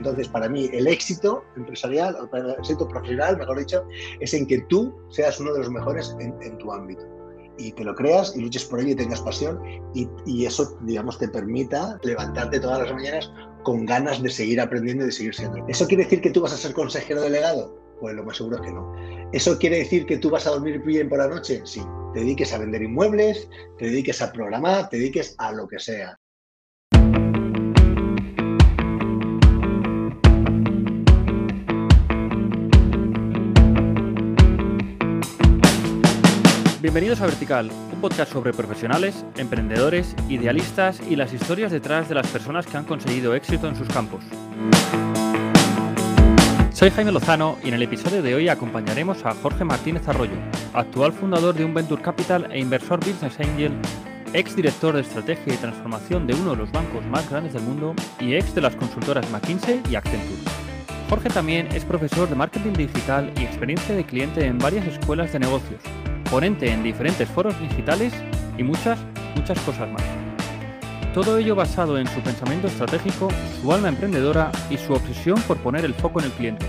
Entonces, para mí, el éxito empresarial, el éxito profesional, mejor dicho, es en que tú seas uno de los mejores en, tu ámbito. Y te lo creas y luches por ello y tengas pasión y, y, eso, digamos, te permita levantarte todas las mañanas con ganas de seguir aprendiendo y de seguir siendo. ¿Eso quiere decir que tú vas a ser consejero delegado? Pues lo más seguro es que no. ¿Eso quiere decir que tú vas a dormir bien por la noche? Sí. Te dediques a vender inmuebles, te dediques a programar, te dediques a lo que sea. Bienvenidos a Vertical, un podcast sobre profesionales, emprendedores, idealistas y las historias detrás de las personas que han conseguido éxito en sus campos. Soy Jaime Lozano y en el episodio de hoy acompañaremos a Jorge Martínez Arroyo, actual fundador de un Venture Capital e inversor Business Angel, ex director de estrategia y transformación de uno de los bancos más grandes del mundo y ex de las consultoras McKinsey y Accenture. Jorge también es profesor de marketing digital y experiencia de cliente en varias escuelas de negocios ponente en diferentes foros digitales y muchas, muchas cosas más. Todo ello basado en su pensamiento estratégico, su alma emprendedora y su obsesión por poner el foco en el cliente.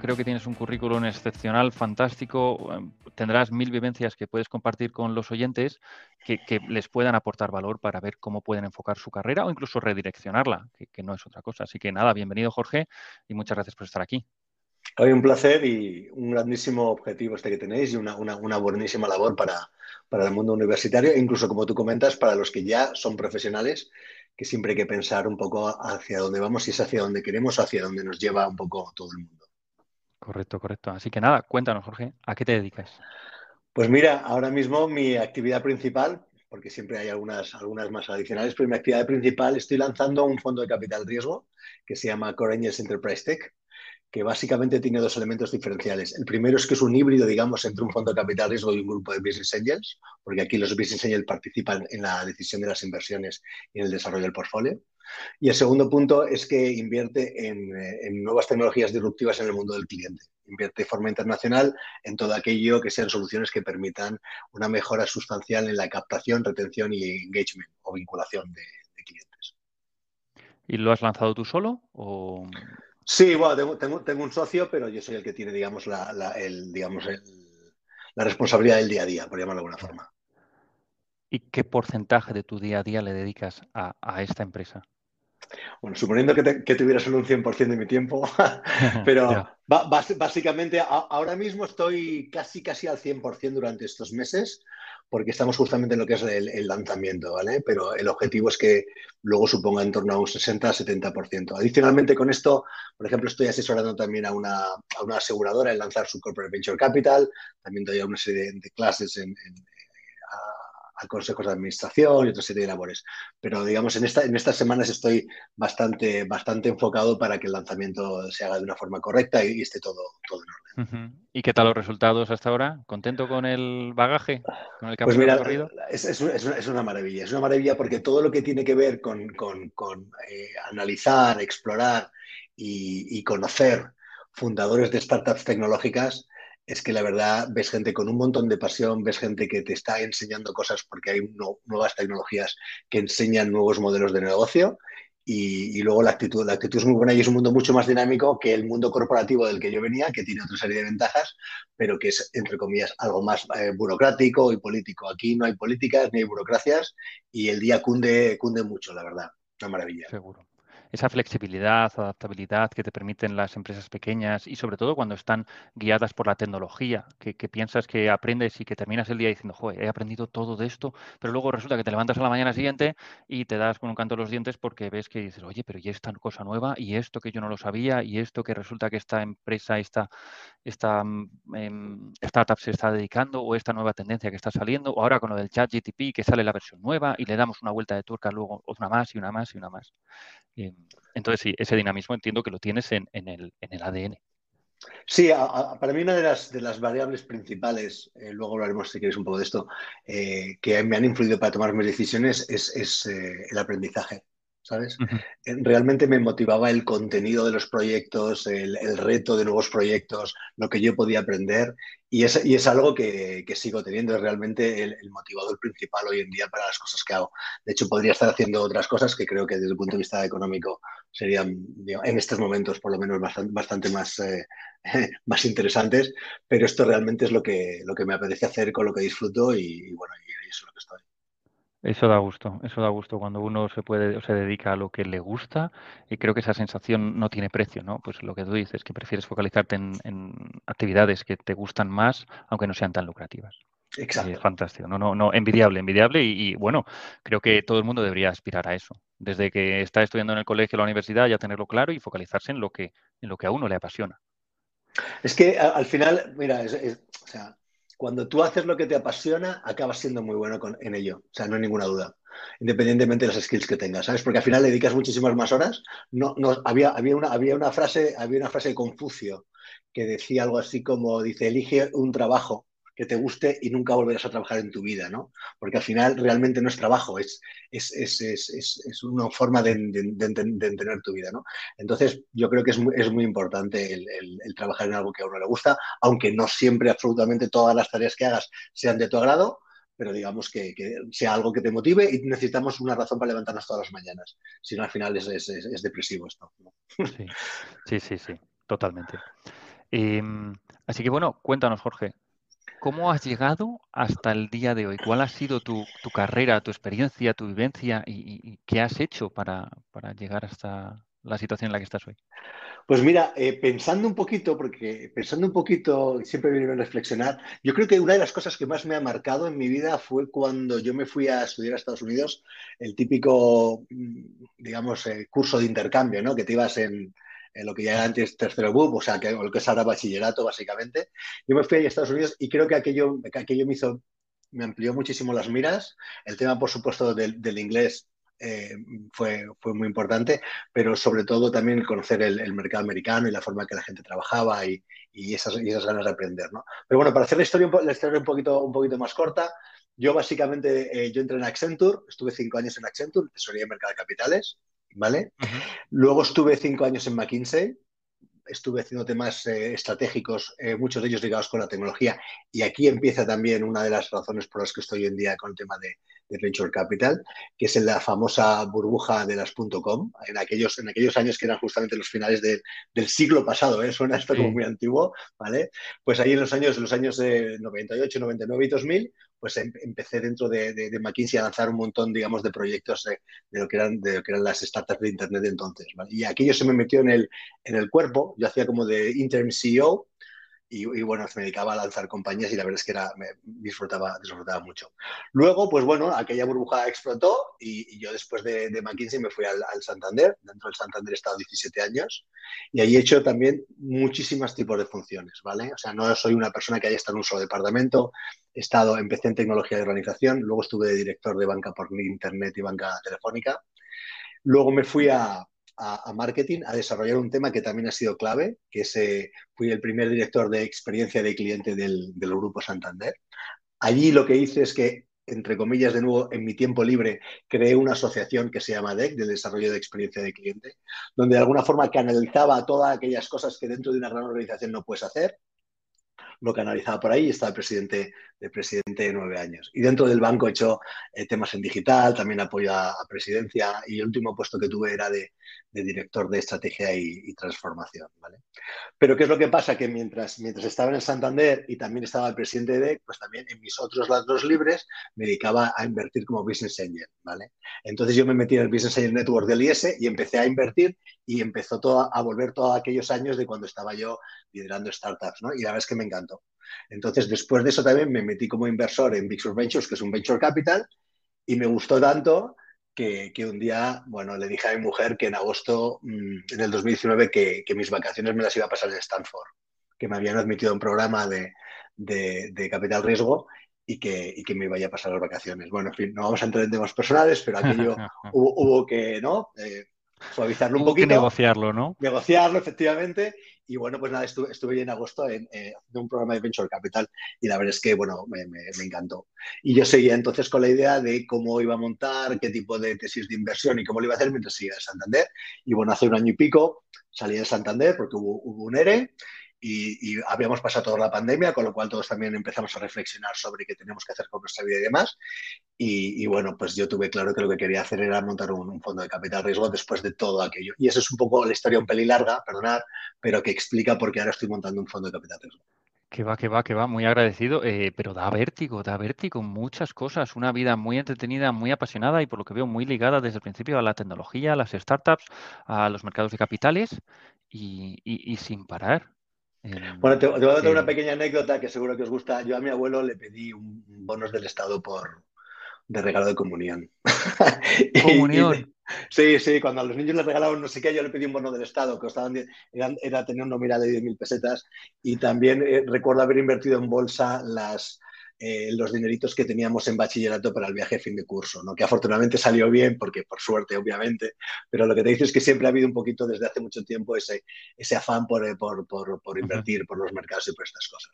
Creo que tienes un currículum excepcional, fantástico. Em, tendrás mil vivencias que puedes compartir con los oyentes que, les puedan aportar valor para ver cómo pueden enfocar su carrera o incluso redireccionarla, que no es otra cosa. Así que nada, bienvenido Jorge y muchas gracias por estar aquí. Hoy un placer y un grandísimo objetivo este que tenéis y una, buenísima labor para, el mundo universitario, e incluso como tú comentas, para los que ya son profesionales, que siempre hay que pensar un poco hacia dónde vamos, si es hacia dónde queremos o hacia dónde nos lleva un poco todo el mundo. Correcto, correcto. Así que nada, cuéntanos, Jorge, ¿a qué te dedicas? Pues mira, ahora mismo mi actividad principal, porque siempre hay algunas, algunas más adicionales, pero mi actividad principal estoy lanzando un fondo de capital riesgo que se llama Core Enterprise Tech que básicamente tiene dos elementos diferenciales. El primero es que es un híbrido, digamos, entre un fondo de capital riesgo y un grupo de business angels, porque aquí los business angels participan en la decisión de las inversiones y en el desarrollo del portfolio. Y el segundo punto es que invierte en, en, nuevas tecnologías disruptivas en el mundo del cliente. Invierte de forma internacional en todo aquello que sean soluciones que permitan una mejora sustancial en la captación, retención y engagement o vinculación de, de clientes. ¿Y lo has lanzado tú solo? O... Sí, bueno, tengo, tengo, un socio, pero yo soy el que tiene, digamos, la, el, digamos la responsabilidad del día a día, por llamarlo de alguna forma. ¿Y qué porcentaje de tu día a día le dedicas a, esta empresa? Bueno, suponiendo que, que tuviera solo un 100% de mi tiempo, pero básicamente ahora mismo estoy casi, casi al 100% durante estos meses, porque estamos justamente en lo que es el, lanzamiento, ¿vale? Pero el objetivo es que luego suponga en torno a un 60-70%. Adicionalmente con esto, por ejemplo, estoy asesorando también a una, aseguradora en lanzar su Corporate Venture Capital, también doy una serie de, clases en, a consejos de administración y otra serie de labores. Pero digamos, en, esta, en estas semanas estoy bastante, bastante enfocado para que el lanzamiento se haga de una forma correcta y, esté todo, todo en orden. ¿Y qué tal los resultados hasta ahora? ¿Contento con el bagaje? ¿Con el pues mira, es, es, es, una maravilla. Es una maravilla porque todo lo que tiene que ver con, con, con eh, analizar, explorar y, y conocer fundadores de startups tecnológicas es que la verdad ves gente con un montón de pasión, ves gente que te está enseñando cosas porque hay nuevas tecnologías que enseñan nuevos modelos de negocio y, luego la actitud, la actitud es muy buena y es un mundo mucho más dinámico que el mundo corporativo del que yo venía, que tiene otra serie de ventajas, pero que es, entre comillas, algo más eh, burocrático y político. Aquí no hay políticas ni hay burocracias y el día cunde, cunde mucho, la verdad. Una maravilla. Seguro esa flexibilidad, adaptabilidad que te permiten las empresas pequeñas y sobre todo cuando están guiadas por la tecnología, que, piensas que aprendes y que terminas el día diciendo, joder, he aprendido todo de esto, pero luego resulta que te levantas a la mañana siguiente y te das con un canto de los dientes porque ves que dices, oye, pero y esta cosa nueva y esto que yo no lo sabía y esto que resulta que esta empresa, esta, esta em, startup se está dedicando o esta nueva tendencia que está saliendo o ahora con lo del chat GTP que sale la versión nueva y le damos una vuelta de tuerca luego una más y una más y una más. Em, entonces, sí, ese dinamismo entiendo que lo tienes en, el, ADN. Sí, para mí una de las, de las variables principales, eh, luego hablaremos si quieres un poco de esto, eh, que me han influido para tomar mis decisiones es, eh, el aprendizaje. ¿Sabes? Eh, realmente me motivaba el contenido de los proyectos, el, reto de nuevos proyectos, lo que yo podía aprender y es, y es algo que, sigo teniendo, es realmente el, motivador principal hoy en día para las cosas que hago. De hecho, podría estar haciendo otras cosas que creo que desde el punto de vista económico serían, en estos momentos, por lo menos, bastante, bastante más, eh, más interesantes, pero esto realmente es lo que, lo que me apetece hacer, con lo que disfruto y, bueno, y eso es lo que estoy. Eso da gusto, eso da gusto cuando uno se puede o se dedica a lo que le gusta y creo que esa sensación no tiene precio, ¿no? Pues lo que tú dices, que prefieres focalizarte en, actividades que te gustan más, aunque no sean tan lucrativas. Exacto. fantástico, no, no, no, envidiable, envidiable y, bueno, creo que todo el mundo debería aspirar a eso. Desde que está estudiando en el colegio o la universidad, ya tenerlo claro y focalizarse en lo que, en lo que a uno le apasiona. Es que al final, mira, o sea, cuando tú haces lo que te apasiona, acabas siendo muy bueno en ello. O sea, no hay ninguna duda. Independientemente de las skills que tengas, ¿sabes? Porque al final le dedicas muchísimas más horas. No, no, había, había, una, había, una frase, había una frase de Confucio que decía algo así como, dice, elige un trabajo que te guste y nunca volverás a trabajar en tu vida, ¿no? Porque al final realmente no es trabajo, es, es, es, es una forma de, de, entender tu vida, ¿no? Entonces, yo creo que es muy, es muy importante el, el, trabajar en algo que a uno le gusta, aunque no siempre absolutamente todas las tareas que hagas sean de tu agrado, pero digamos que, que, sea algo que te motive y necesitamos una razón para levantarnos todas las mañanas. Si no, al final es, es, es depresivo esto. Sí, sí, sí, sí, totalmente. Em, así que bueno, cuéntanos, Jorge, ¿Cómo has llegado hasta el día de hoy? ¿Cuál ha sido tu, carrera, tu experiencia, tu vivencia y, qué has hecho para, llegar hasta la situación en la que estás hoy? Pues mira, eh, pensando un poquito, porque pensando un poquito, siempre viene a reflexionar, yo creo que una de las cosas que más me ha marcado en mi vida fue cuando yo me fui a estudiar a Estados Unidos, el típico, mm, digamos, eh, curso de intercambio, ¿no? Que te ibas en, en lo que ya era antes tercero BUP, o sea, que, lo que es ahora bachillerato, básicamente. Yo me fui a Estados Unidos y creo que aquello, aquello me hizo, me amplió muchísimo las miras. El tema, por supuesto, del, del inglés eh, fue, fue muy importante, pero sobre todo también conocer el, mercado americano y la forma que la gente trabajaba y, y, esas, y esas ganas de aprender, ¿no? Pero bueno, para hacer la historia, la historia un, poquito, un poquito más corta, yo básicamente, eh, yo entré en Accenture, estuve cinco años en Accenture, tesorería de mercado de capitales, ¿vale? Luego estuve cinco años en McKinsey, estuve haciendo temas eh, estratégicos, eh, muchos de ellos ligados con la tecnología, y aquí empieza también una de las razones por las que estoy hoy en día con el tema de, Venture Capital, que es en la famosa burbuja de las .com, en aquellos, en aquellos años que eran justamente los finales del siglo pasado, ¿eh? suena esto como muy antiguo, ¿vale? Pues ahí en los años, los años de 98, 99 y 2000, pues em, empecé dentro de, McKinsey a lanzar un montón, digamos, de proyectos de, lo, que eran, de lo que eran las startups de Internet de entonces. Y aquello se me metió en el, en el cuerpo. Yo hacía como de interim CEO y, bueno, me dedicaba a lanzar compañías y la verdad es que era, me disfrutaba, disfrutaba mucho. Luego, pues bueno, aquella burbuja explotó y, yo después de, de, McKinsey me fui al, Santander. Dentro del Santander he estado 17 años y ahí he hecho también muchísimos tipos de funciones, ¿vale? O sea, no soy una persona que haya estado en un solo departamento. He estado, empecé en tecnología de organización, luego estuve de director de banca por internet y banca telefónica. Luego me fui a, a, marketing, a desarrollar un tema que también ha sido clave, que es, eh, fui el primer director de experiencia de cliente del, del Grupo Santander. Allí lo que hice es que entre comillas, de nuevo, en mi tiempo libre, creé una asociación que se llama DEC, de Desarrollo de Experiencia de Cliente, donde de alguna forma canalizaba todas aquellas cosas que dentro de una gran organización no puedes hacer, lo canalizaba por ahí y estaba presidente, de presidente de nueve años. Y dentro del banco he hecho eh, temas en digital, también apoyo a, presidencia y el último puesto que tuve era de, director de estrategia y, transformación. ¿vale? Pero ¿qué es lo que pasa? Que mientras, mientras estaba en el Santander y también estaba el presidente de pues también en mis otros lados libres me dedicaba a invertir como business angel. ¿vale? Entonces yo me metí en el Business Angel Network del IES y empecé a invertir y empezó todo, a volver todos aquellos años de cuando estaba yo liderando startups. ¿no? Y la verdad es que me encantó. Entonces, después de eso también me metí como inversor en Big Sur Ventures, que es un venture capital, y me gustó tanto que, un día, bueno, le dije a mi mujer que en agosto, mm, en el 2019, que, mis vacaciones me las iba a pasar en Stanford, que me habían admitido un programa de, capital riesgo y que, que, me iba a pasar las vacaciones. Bueno, en fin, no vamos a entrar en temas personales, pero aquello hubo, que, ¿no? Eh, suavizarlo un poquito. Que negociarlo, ¿no? Negociarlo, efectivamente. Y bueno, pues nada, estuve, estuve en agosto en, eh, un programa de Venture Capital y la verdad es que, bueno, me, encantó. Y yo seguía entonces con la idea de cómo iba a montar, qué tipo de tesis de inversión y cómo lo iba a hacer mientras seguía en Santander. Y bueno, hace un año y pico salí de Santander porque hubo, hubo un ERE y, habíamos pasado toda la pandemia, con lo cual todos también empezamos a reflexionar sobre qué tenemos que hacer con nuestra vida y demás. Y, bueno, pues yo tuve claro que lo que quería hacer era montar un, fondo de capital riesgo después de todo aquello. Y eso es un poco la historia un pelín larga, perdonad, pero que explica por qué ahora estoy montando un fondo de capital riesgo. Que va, que va, que va, muy agradecido, eh, pero da vértigo, da vértigo, muchas cosas, una vida muy entretenida, muy apasionada y por lo que veo muy ligada desde el principio a la tecnología, a las startups, a los mercados de capitales y sin parar. Bueno, te, voy a dar una pequeña anécdota que seguro que os gusta. Yo a mi abuelo le pedí un bonos del Estado por de regalo de comunión. ¿Comunión? sí, sí, cuando a los niños les regalaban no sé qué, yo le pedí un bono del Estado, que costaban, era, era tener una mira de 10.000 pesetas. Y también eh, recuerdo haber invertido en bolsa las, eh, los dineritos que teníamos en bachillerato para el viaje de fin de curso, ¿no? que afortunadamente salió bien, porque por suerte, obviamente, pero lo que te dice es que siempre ha habido un poquito desde hace mucho tiempo ese, ese afán por, eh, por, por, invertir por los mercados y por estas cosas.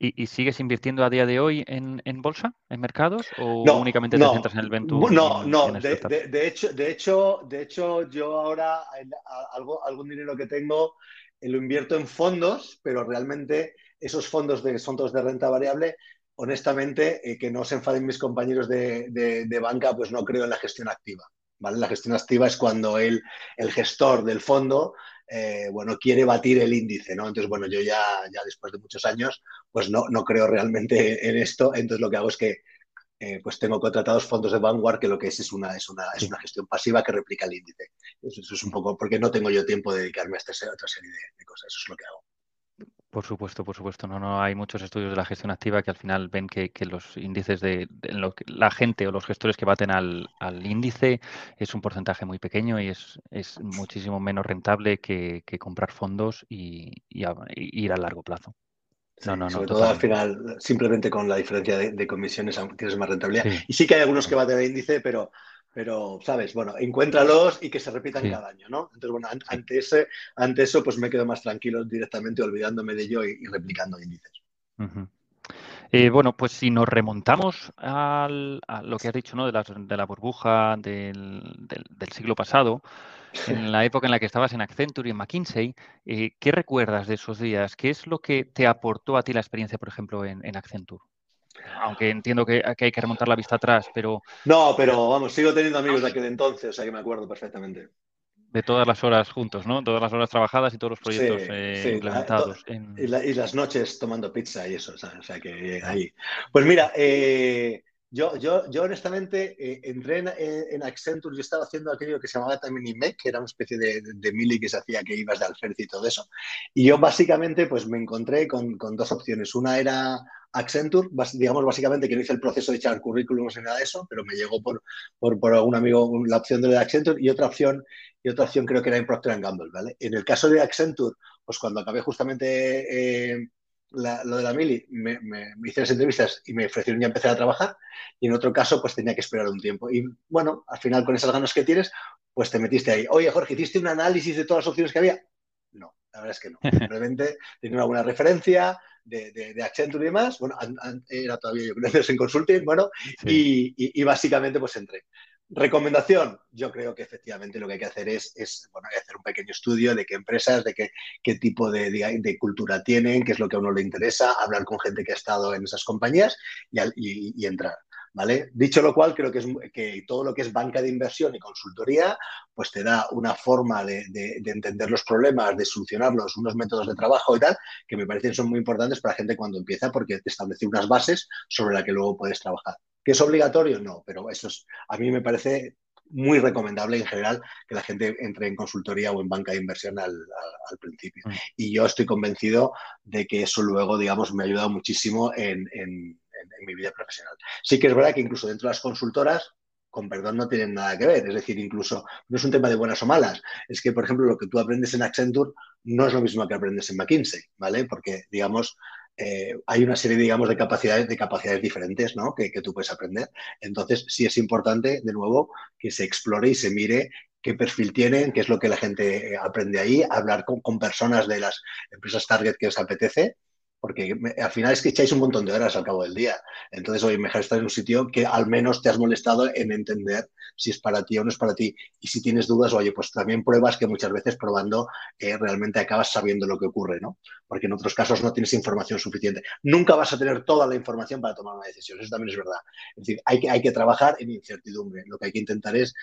¿Y, sigues invirtiendo a día de hoy en, en bolsa, en mercados, o únicamente te centras en el Venture? No, no, de, de, hecho, de, hecho, de hecho, yo ahora algo, algún dinero que tengo eh, lo invierto en fondos, pero realmente esos fondos de, fondos de renta variable, honestamente, eh, que no se enfaden mis compañeros de, banca, pues no creo en la gestión activa. ¿vale? La gestión activa es cuando el, el gestor del fondo eh, bueno, quiere batir el índice, ¿no? Entonces, bueno, yo ya, ya después de muchos años, pues no, no creo realmente en esto. Entonces, lo que hago es que eh, pues tengo contratados fondos de Vanguard que lo que es es una, es una, es una gestión pasiva que replica el índice. Eso, es un poco porque no tengo yo tiempo de dedicarme a esta otra serie de cosas. Eso es lo que hago. Por supuesto, por supuesto. No, no hay muchos estudios de la gestión activa que al final ven que, los índices de, la gente o los gestores que baten al, índice es un porcentaje muy pequeño y es, es muchísimo menos rentable que, comprar fondos y, ir a largo plazo. no, no, sobre todo al final, simplemente con la diferencia de, comisiones tienes más rentabilidad. Y sí que hay algunos que baten el índice, pero pero, ¿sabes? Bueno, encuéntralos y que se repitan cada año, ¿no? Entonces, bueno, ante, ese, ante eso, pues me quedo más tranquilo directamente olvidándome de yo y, replicando índices. Eh, bueno, pues si nos remontamos a lo que has dicho, ¿no? De la, de la burbuja del, del, siglo pasado, en la época en la que estabas en Accenture y en McKinsey, eh, ¿qué recuerdas de esos días? ¿Qué es lo que te aportó a ti la experiencia, por ejemplo, en, en Accenture? Aunque entiendo que, hay que remontar la vista atrás, pero... No, pero vamos, sigo teniendo amigos de aquel entonces, o sea que me acuerdo perfectamente. De todas las horas juntos, ¿no? Todas las horas trabajadas y todos los proyectos eh, implementados. Y, las noches tomando pizza y eso, o sea, que ahí. Pues mira, eh, yo, yo, yo honestamente eh, entré en, Accenture, yo estaba haciendo aquello que se llamaba también IMEC, que era una especie de, de, mili que se hacía que ibas de alférez y todo eso. Y yo básicamente pues me encontré con, con dos opciones. Una era Accenture, digamos básicamente que no hice el proceso de echar currículums ni nada de eso, pero me llegó por, por, por algún amigo la opción de Accenture y otra opción, y otra opción creo que era en Procter Gamble, ¿vale? En el caso de Accenture, pues cuando acabé justamente eh, lo de la mili, me, me, hice las entrevistas y me ofrecieron ya empezar a trabajar y en otro caso pues tenía que esperar un tiempo. Y bueno, al final con esas ganas que tienes, pues te metiste ahí. Oye, Jorge, ¿hiciste un análisis de todas las opciones que había? No, la verdad es que no. Simplemente tenía una buena referencia, de, de, Accenture y demás. Bueno, era todavía yo creo en consulting, bueno, y, básicamente pues entré. Recomendación, yo creo que efectivamente lo que hay que hacer es, es bueno, hacer un pequeño estudio de qué empresas, de qué, qué tipo de, de, cultura tienen, qué es lo que a uno le interesa, hablar con gente que ha estado en esas compañías y, y entrar. ¿Vale? Dicho lo cual, creo que, es, que todo lo que es banca de inversión y consultoría, pues te da una forma de, entender los problemas, de solucionarlos, unos métodos de trabajo y tal, que me parecen son muy importantes para la gente cuando empieza, porque te establece unas bases sobre las que luego puedes trabajar. ¿Que es obligatorio? No, pero eso es, a mí me parece muy recomendable en general que la gente entre en consultoría o en banca de inversión al, principio. Mm. Y yo estoy convencido de que eso luego, digamos, me ha ayudado muchísimo en en, mi vida profesional. Sí que es verdad que incluso dentro de las consultoras, con perdón, no tienen nada que ver. Es decir, incluso no es un tema de buenas o malas. Es que, por ejemplo, lo que tú aprendes en Accenture no es lo mismo que aprendes en McKinsey, ¿vale? Porque, digamos, eh, hay una serie, digamos, de capacidades, de capacidades diferentes, ¿no? Que, que, tú puedes aprender. Entonces, sí es importante, de nuevo, que se explore y se mire qué perfil tienen, qué es lo que la gente eh, aprende ahí, hablar con, con personas de las empresas target que os apetece porque al final es que echáis un montón de horas al cabo del día. Entonces, oye, mejor estar en un sitio que al menos te has molestado en entender si es para ti o no es para ti. Y si tienes dudas, oye, pues también pruebas que muchas veces probando eh, realmente acabas sabiendo lo que ocurre, ¿no? Porque en otros casos no tienes información suficiente. Nunca vas a tener toda la información para tomar una decisión, eso también es verdad. Es decir, hay que, hay que trabajar en incertidumbre. Lo que hay que intentar es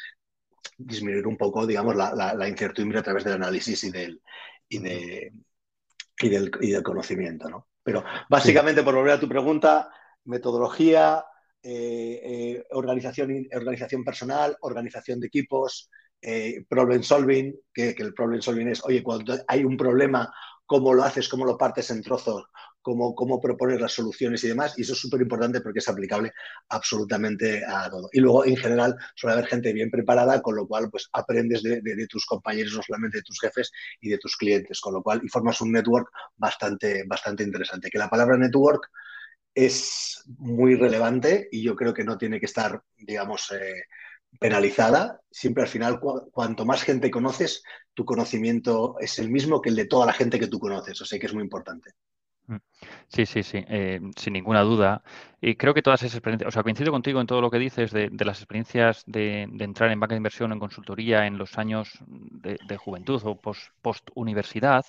disminuir un poco, digamos, la, la, incertidumbre a través del análisis y del, y de, y del, y del conocimiento, ¿no? Pero básicamente, por volver a tu pregunta, metodología, eh, eh, organización, organización personal, organización de equipos, eh, problem solving, que, que, el problem solving es, oye, cuando hay un problema, ¿cómo lo haces? ¿Cómo lo partes en trozos? Cómo, cómo proponer las soluciones y demás. Y eso es súper importante porque es aplicable absolutamente a todo. Y luego, en general, suele haber gente bien preparada, con lo cual, pues aprendes de, de, tus compañeros, no solamente de tus jefes y de tus clientes, con lo cual, y formas un network bastante, bastante interesante. Que la palabra network es muy relevante y yo creo que no tiene que estar, digamos, eh, penalizada. Siempre al final, cu cuanto más gente conoces, tu conocimiento es el mismo que el de toda la gente que tú conoces. O sea que es muy importante. Mm. Sí, sí, sí, eh, sin ninguna duda. Y creo que todas esas experiencias, o sea, coincido contigo en todo lo que dices de, las experiencias de, entrar en banca de inversión, en consultoría en los años de, juventud o post-universidad,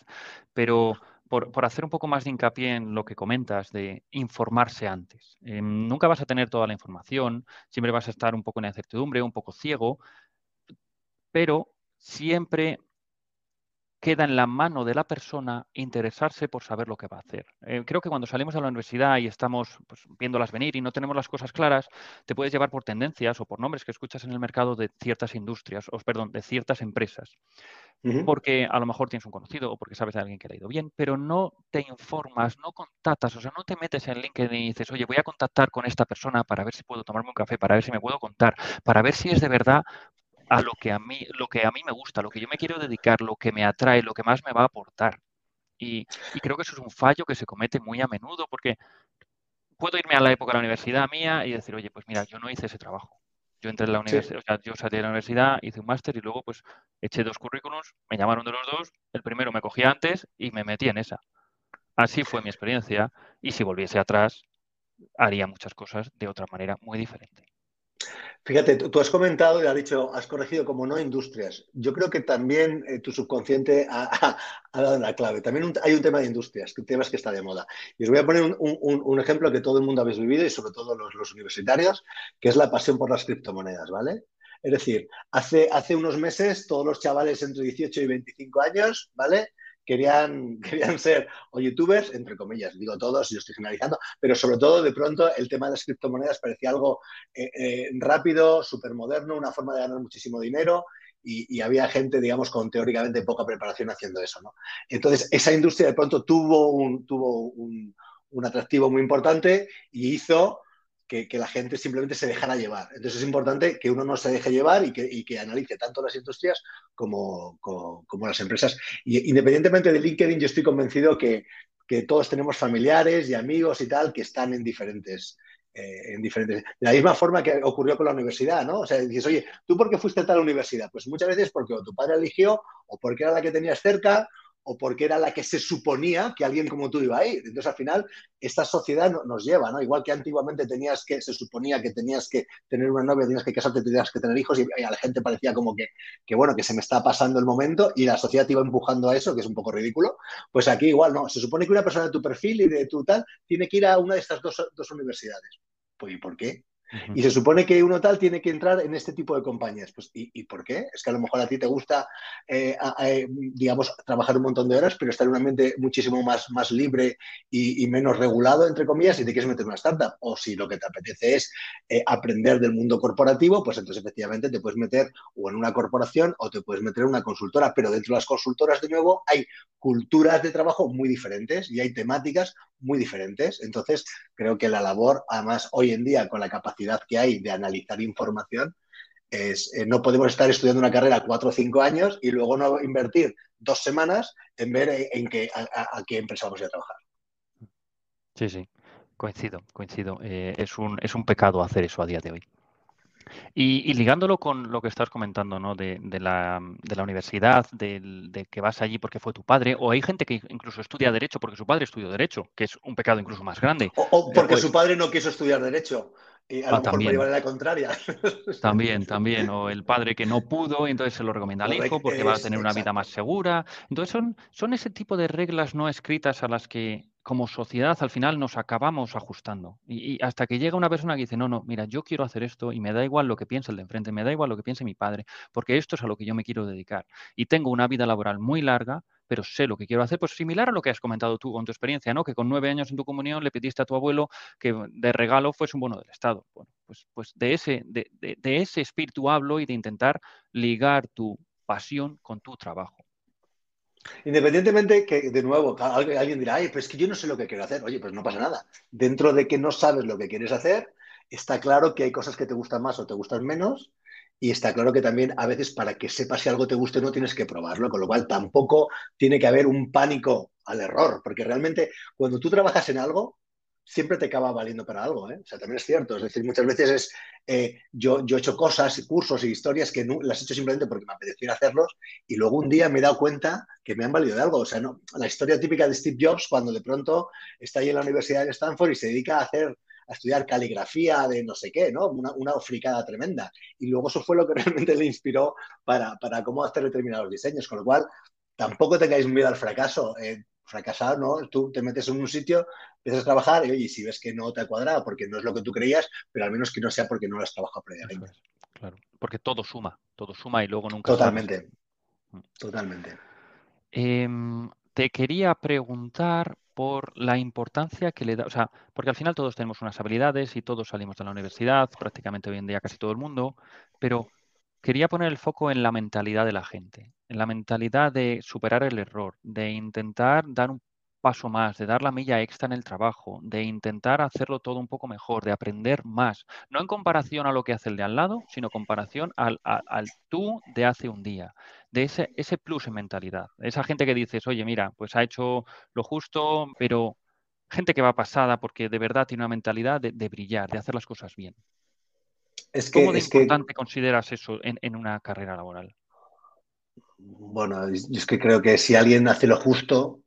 pero por, hacer un poco más de hincapié en lo que comentas de informarse antes. Eh, nunca vas a tener toda la información, siempre vas a estar un poco en incertidumbre, un poco ciego, pero siempre queda en la mano de la persona interesarse por saber lo que va a hacer. Eh, creo que cuando salimos a la universidad y estamos pues, viéndolas venir y no tenemos las cosas claras, te puedes llevar por tendencias o por nombres que escuchas en el mercado de ciertas industrias, o perdón, de ciertas empresas. Porque a lo mejor tienes un conocido o porque sabes de alguien que le ha ido bien, pero no te informas, no contactas, o sea, no te metes en LinkedIn y dices, oye, voy a contactar con esta persona para ver si puedo tomarme un café, para ver si me puedo contar, para ver si es de verdad a lo que a mí, lo que a mí me gusta, lo que yo me quiero dedicar, lo que me atrae, lo que más me va a aportar. Y, creo que eso es un fallo que se comete muy a menudo porque puedo irme a la época de la universidad mía y decir, oye, pues mira, yo no hice ese trabajo. Yo entré en la universidad, o sea, yo salí de la universidad, hice un máster y luego pues eché dos currículums, me llamaron de los dos, el primero me cogí antes y me metí en esa. Así fue mi experiencia y si volviese atrás haría muchas cosas de otra manera muy diferente. Fíjate, tú, has comentado y has dicho, has corregido como no industrias. Yo creo que también eh, tu subconsciente ha, dado la clave. También hay un tema de industrias, que temas que está de moda. Y os voy a poner un, ejemplo que todo el mundo habéis vivido y sobre todo los, universitarios, que es la pasión por las criptomonedas, ¿vale? Es decir, hace, hace unos meses todos los chavales entre 18 y 25 años, ¿vale? Querían, querían ser o youtubers, entre comillas, digo todos, yo estoy generalizando, pero sobre todo de pronto el tema de las criptomonedas parecía algo eh, eh, rápido, súper moderno, una forma de ganar muchísimo dinero y, había gente, digamos, con teóricamente poca preparación haciendo eso, ¿no? Entonces, esa industria de pronto tuvo un, tuvo un, un atractivo muy importante y hizo que, la gente simplemente se dejara llevar. Entonces es importante que uno no se deje llevar y que, que analice tanto las industrias como, como, las empresas. Y independientemente de LinkedIn, yo estoy convencido que, que, todos tenemos familiares y amigos y tal que están en diferentes, eh, en diferentes. De la misma forma que ocurrió con la universidad, ¿no? O sea, dices, oye, ¿tú por qué fuiste a tal universidad? Pues muchas veces porque o tu padre eligió o porque era la que tenías cerca o porque era la que se suponía que alguien como tú iba a ir. Entonces, al final, esta sociedad nos lleva, ¿no? Igual que antiguamente tenías que, se suponía que tenías que tener una novia, tenías que casarte, tenías que tener hijos, y a la gente parecía como que, que, bueno, que se me está pasando el momento, y la sociedad te iba empujando a eso, que es un poco ridículo. Pues aquí igual, no. Se supone que una persona de tu perfil y de tu tal tiene que ir a una de estas dos, dos universidades. Pues, ¿y por qué? Y se supone que uno tal tiene que entrar en este tipo de compañías. Pues, ¿y, por qué? Es que a lo mejor a ti te gusta, eh, digamos, trabajar un montón de horas, pero estar en un ambiente muchísimo más, más libre y, menos regulado, entre comillas, y te quieres meter en una startup. O si lo que te apetece es eh, aprender del mundo corporativo, pues entonces efectivamente te puedes meter o en una corporación o te puedes meter en una consultora. Pero dentro de las consultoras, de nuevo, hay culturas de trabajo muy diferentes y hay temáticas muy diferentes. Entonces, creo que la labor, además, hoy en día, con la capacidad que hay de analizar información, es, eh, no podemos estar estudiando una carrera cuatro o cinco años y luego no invertir dos semanas en ver en, qué, a, qué empresa vamos a trabajar. Sí, sí, coincido, coincido. Eh, es, un, es un pecado hacer eso a día de hoy. Y, ligándolo con lo que estás comentando, ¿no? De, la, universidad, de, que vas allí porque fue tu padre, o hay gente que incluso estudia Derecho porque su padre estudió Derecho, que es un pecado incluso más grande. O, porque pues su padre no quiso estudiar Derecho. Y a lo ah, mejor también. la contraria. También, también. O el padre que no pudo y entonces se lo recomienda al hijo porque va a tener una vida más segura. Entonces son, son ese tipo de reglas no escritas a las que como sociedad al final nos acabamos ajustando. Y, hasta que llega una persona que dice, no, no, mira, yo quiero hacer esto y me da igual lo que piense el de enfrente, me da igual lo que piense mi padre, porque esto es a lo que yo me quiero dedicar. Y tengo una vida laboral muy larga, pero sé lo que quiero hacer, pues similar a lo que has comentado tú con tu experiencia, ¿no? Que con nueve años en tu comunión le pediste a tu abuelo que de regalo fuese un bono del Estado. Bueno, pues, pues de, ese, de, de ese espíritu hablo y de intentar ligar tu pasión con tu trabajo. Independientemente que, de nuevo, alguien dirá, ay, pues es que yo no sé lo que quiero hacer. Oye, pues no pasa nada. Dentro de que no sabes lo que quieres hacer, está claro que hay cosas que te gustan más o te gustan menos. Y está claro que también a veces para que sepas si algo te guste o no tienes que probarlo, con lo cual tampoco tiene que haber un pánico al error, porque realmente cuando tú trabajas en algo, siempre te acaba valiendo para algo. ¿eh? O sea, también es cierto. Es decir, muchas veces es, eh, yo, yo he hecho cosas y cursos y historias que las he hecho simplemente porque me apetecía hacerlos y luego un día me he dado cuenta que me han valido de algo. O sea, no, la historia típica de Steve Jobs cuando de pronto está ahí en la Universidad de Stanford y se dedica a hacer a estudiar caligrafía de no sé qué, ¿no? Una, una fricada tremenda. Y luego eso fue lo que realmente le inspiró para, para cómo hacer determinados diseños. Con lo cual, tampoco tengáis miedo al fracaso. Eh, fracasar, ¿no? Tú te metes en un sitio, empiezas a trabajar y, oye, si ves que no te ha cuadrado porque no es lo que tú creías, pero al menos que no sea porque no lo has trabajado previamente. Claro, porque todo suma, todo suma y luego nunca. Totalmente, totalmente. Em, te quería preguntar por la importancia que le da, o sea, porque al final todos tenemos unas habilidades y todos salimos de la universidad, prácticamente hoy en día casi todo el mundo, pero quería poner el foco en la mentalidad de la gente, en la mentalidad de superar el error, de intentar dar un paso más, de dar la milla extra en el trabajo, de intentar hacerlo todo un poco mejor, de aprender más, no en comparación a lo que hace el de al lado, sino comparación al, tú de hace un día, de ese, ese plus en mentalidad, esa gente que dices, oye, mira, pues ha hecho lo justo, pero gente que va pasada porque de verdad tiene una mentalidad de, de brillar, de hacer las cosas bien. Es que, ¿Cómo de importante consideras eso en, una carrera laboral? Bueno, es que creo que si alguien hace lo justo,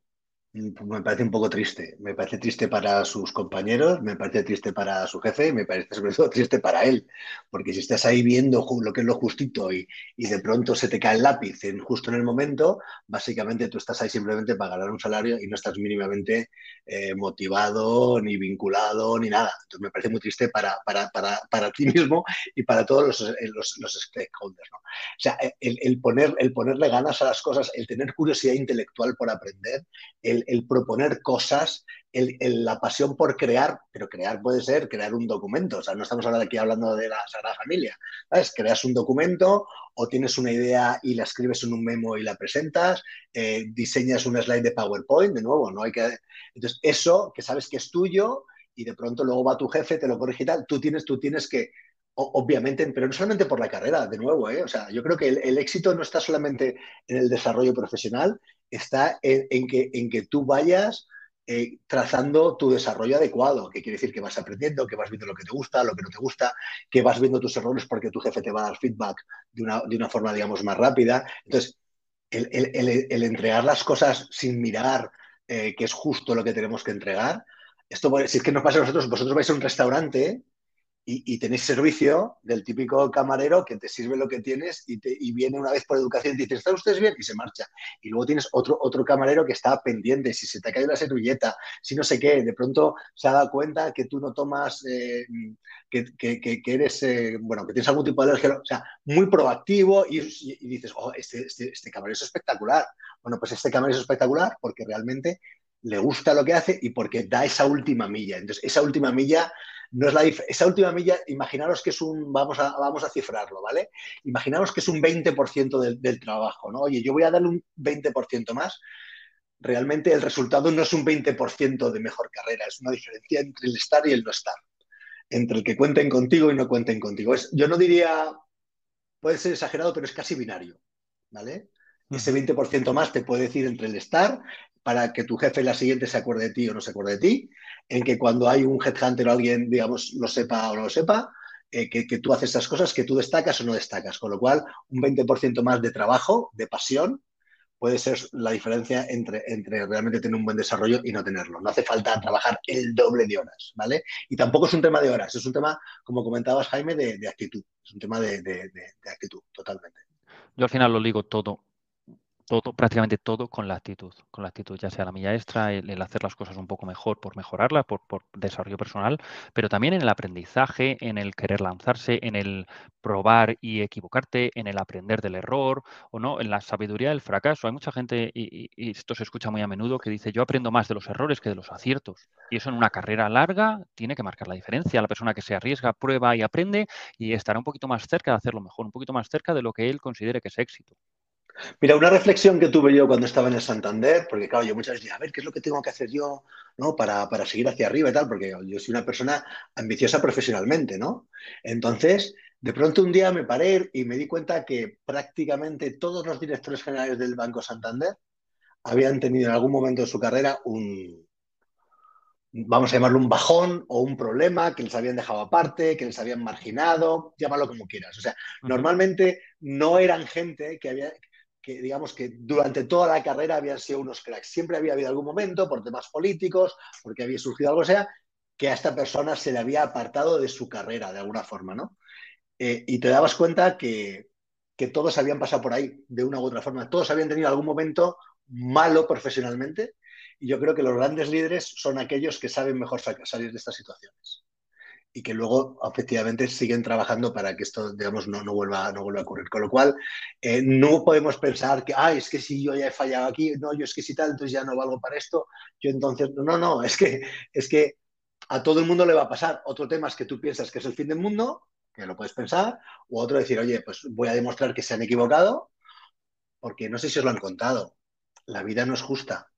me parece un poco triste. Me parece triste para sus compañeros, me parece triste para su jefe y me parece sobre todo triste para él. Porque si estás ahí viendo lo que es lo justito y, de pronto se te cae el lápiz justo en el momento, básicamente tú estás ahí simplemente para ganar un salario y no estás mínimamente eh, motivado, ni vinculado, ni nada. Entonces me parece muy triste para, para, para, para ti mismo y para todos los, eh, los, los stakeholders. ¿no? O sea, el, el, poner, el ponerle ganas a las cosas, el tener curiosidad intelectual por aprender, el el, proponer cosas, la pasión por crear, pero crear puede ser crear un documento, o sea, no estamos ahora aquí hablando de la Sagrada Familia, ¿sabes? Creas un documento o tienes una idea y la escribes en un memo y la presentas, eh, diseñas un slide de PowerPoint, de nuevo, no hay que... Entonces, eso que sabes que es tuyo y de pronto luego va tu jefe, te lo corrige y tal, tú tienes, tú tienes que obviamente, pero no solamente por la carrera, de nuevo, ¿eh? o sea, yo creo que el, éxito no está solamente en el desarrollo profesional, está en, que, en que tú vayas eh, trazando tu desarrollo adecuado, que quiere decir que vas aprendiendo, que vas viendo lo que te gusta, lo que no te gusta, que vas viendo tus errores porque tu jefe te va a dar feedback de una, de una forma, digamos, más rápida. Entonces, el, el, entregar las cosas sin mirar eh, que es justo lo que tenemos que entregar, esto, si es que nos pasa a nosotros, vosotros vais a un restaurante y, tenéis servicio del típico camarero que te sirve lo que tienes y, te, viene una vez por educación y te dice, ¿están ustedes bien? Y se marcha. Y luego tienes otro, otro camarero que está pendiente, si se te ha caído la servilleta, si no sé qué, de pronto se ha dado cuenta que tú no tomas, eh, que, que, que, eres, eh, bueno, que tienes algún tipo de alergia, o sea, muy proactivo y, dices, oh, este, este, este camarero es espectacular. Bueno, pues este camarero es espectacular porque realmente le gusta lo que hace y porque da esa última milla. Entonces, esa última milla no es la esa última milla, imaginaros que es un, vamos a, vamos a cifrarlo, ¿vale? Imaginaros que es un 20% del, del trabajo, ¿no? Oye, yo voy a darle un 20% más. Realmente el resultado no es un 20% de mejor carrera, es una diferencia entre el estar y el no estar, entre el que cuenten contigo y no cuenten contigo. Es, yo no diría, puede ser exagerado, pero es casi binario, ¿vale? Ese 20% más te puede decir entre el estar para que tu jefe la siguiente se acuerde de ti o no se acuerde de ti, en que cuando hay un headhunter o alguien, digamos, lo sepa o no lo sepa, eh, que, tú haces esas cosas, que tú destacas o no destacas. Con lo cual, un 20% más de trabajo, de pasión, puede ser la diferencia entre, entre realmente tener un buen desarrollo y no tenerlo. No hace falta trabajar el doble de horas, ¿vale? Y tampoco es un tema de horas, es un tema, como comentabas, Jaime, de, actitud. Es un tema de, de actitud, totalmente. Yo al final lo digo todo todo, prácticamente todo con la actitud, con la actitud, ya sea la milla extra, el, hacer las cosas un poco mejor por mejorarla, por, desarrollo personal, pero también en el aprendizaje, en el querer lanzarse, en el probar y equivocarte, en el aprender del error o no, en la sabiduría del fracaso. Hay mucha gente, y, y esto se escucha muy a menudo, que dice yo aprendo más de los errores que de los aciertos. Y eso en una carrera larga tiene que marcar la diferencia. La persona que se arriesga, prueba y aprende y estará un poquito más cerca de hacerlo mejor, un poquito más cerca de lo que él considere que es éxito. Mira, una reflexión que tuve yo cuando estaba en el Santander, porque claro, yo muchas veces decía, a ver, ¿qué es lo que tengo que hacer yo ¿no? para, seguir hacia arriba y tal? Porque yo soy una persona ambiciosa profesionalmente, ¿no? Entonces, de pronto un día me paré y me di cuenta que prácticamente todos los directores generales del Banco Santander habían tenido en algún momento de su carrera un, vamos a llamarlo un bajón o un problema que les habían dejado aparte, que les habían marginado, llámalo como quieras. O sea, normalmente no eran gente que había, que digamos que durante toda la carrera habían sido unos cracks. Siempre había habido algún momento, por temas políticos, porque había surgido algo, sea, que a esta persona se le había apartado de su carrera de alguna forma, ¿no? Eh, y te dabas cuenta que, que todos habían pasado por ahí, de una u otra forma. Todos habían tenido algún momento malo profesionalmente. Y yo creo que los grandes líderes son aquellos que saben mejor salir de estas situaciones y que luego efectivamente siguen trabajando para que esto, digamos, no, no, vuelva, no vuelva a ocurrir. Con lo cual, eh, no podemos pensar que, ah, es que si yo ya he fallado aquí, no, yo es que si tal, entonces ya no valgo para esto, yo entonces, no, no, es que, es que a todo el mundo le va a pasar. Otro tema es que tú piensas que es el fin del mundo, que lo puedes pensar, o otro decir, oye, pues voy a demostrar que se han equivocado, porque no sé si os lo han contado, la vida no es justa,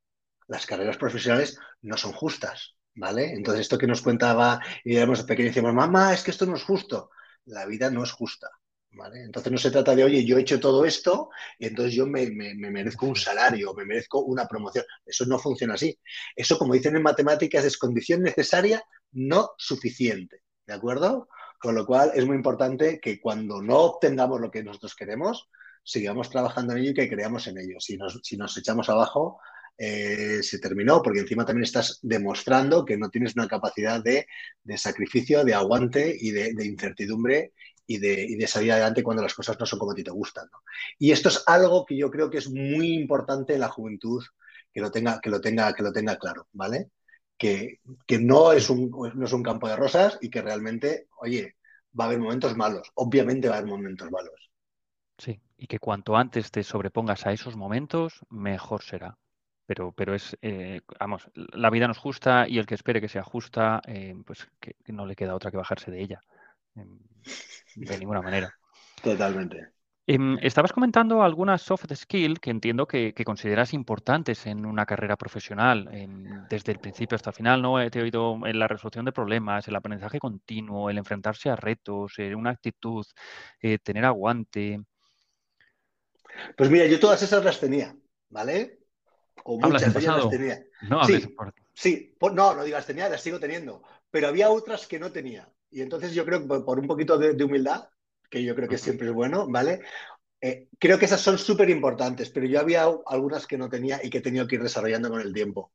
las carreras profesionales no son justas. ¿Vale? Entonces, esto que nos contaba y éramos pequeños decíamos, mamá, es que esto no es justo. La vida no es justa, ¿vale? Entonces no se trata de, oye, yo he hecho todo esto y entonces yo me, merezco un salario, me merezco una promoción. Eso no funciona así. Eso, como dicen en matemáticas, es condición necesaria, no suficiente, ¿de acuerdo? Con lo cual es muy importante que cuando no obtengamos lo que nosotros queremos, sigamos trabajando en ello y que creamos en ello. Si nos, si nos echamos abajo, eh, se terminó, porque encima también estás demostrando que no tienes una capacidad de, sacrificio, de aguante y de, incertidumbre y de, salir adelante cuando las cosas no son como a ti te gustan. Y esto es algo que yo creo que es muy importante en la juventud que lo tenga, que lo tenga, que lo tenga claro, ¿vale? Que, no, es un, no es un campo de rosas y que realmente, oye, va a haber momentos malos, obviamente va a haber momentos malos. Sí, y que cuanto antes te sobrepongas a esos momentos, mejor será pero, pero es, eh, vamos, la vida nos justa y el que espere que sea justa, eh, pues que, no le queda otra que bajarse de ella, em, de ninguna manera. Totalmente. Em, estabas comentando algunas soft skills que entiendo que, consideras importantes en una carrera profesional, desde el principio hasta el final, ¿no? Te he oído en la resolución de problemas, el aprendizaje continuo, el enfrentarse a retos, eh, una actitud, tener aguante. Pues mira, yo todas esas las tenía, ¿vale? O muchas de las tenía. No, sí, sí, no, no digas tenía, las sigo teniendo, pero había otras que no tenía. Y entonces yo creo que por, un poquito de, humildad, que yo creo que siempre es bueno, ¿vale? Eh, creo que esas son súper importantes, pero yo había algunas que no tenía y que he tenido que ir desarrollando con el tiempo.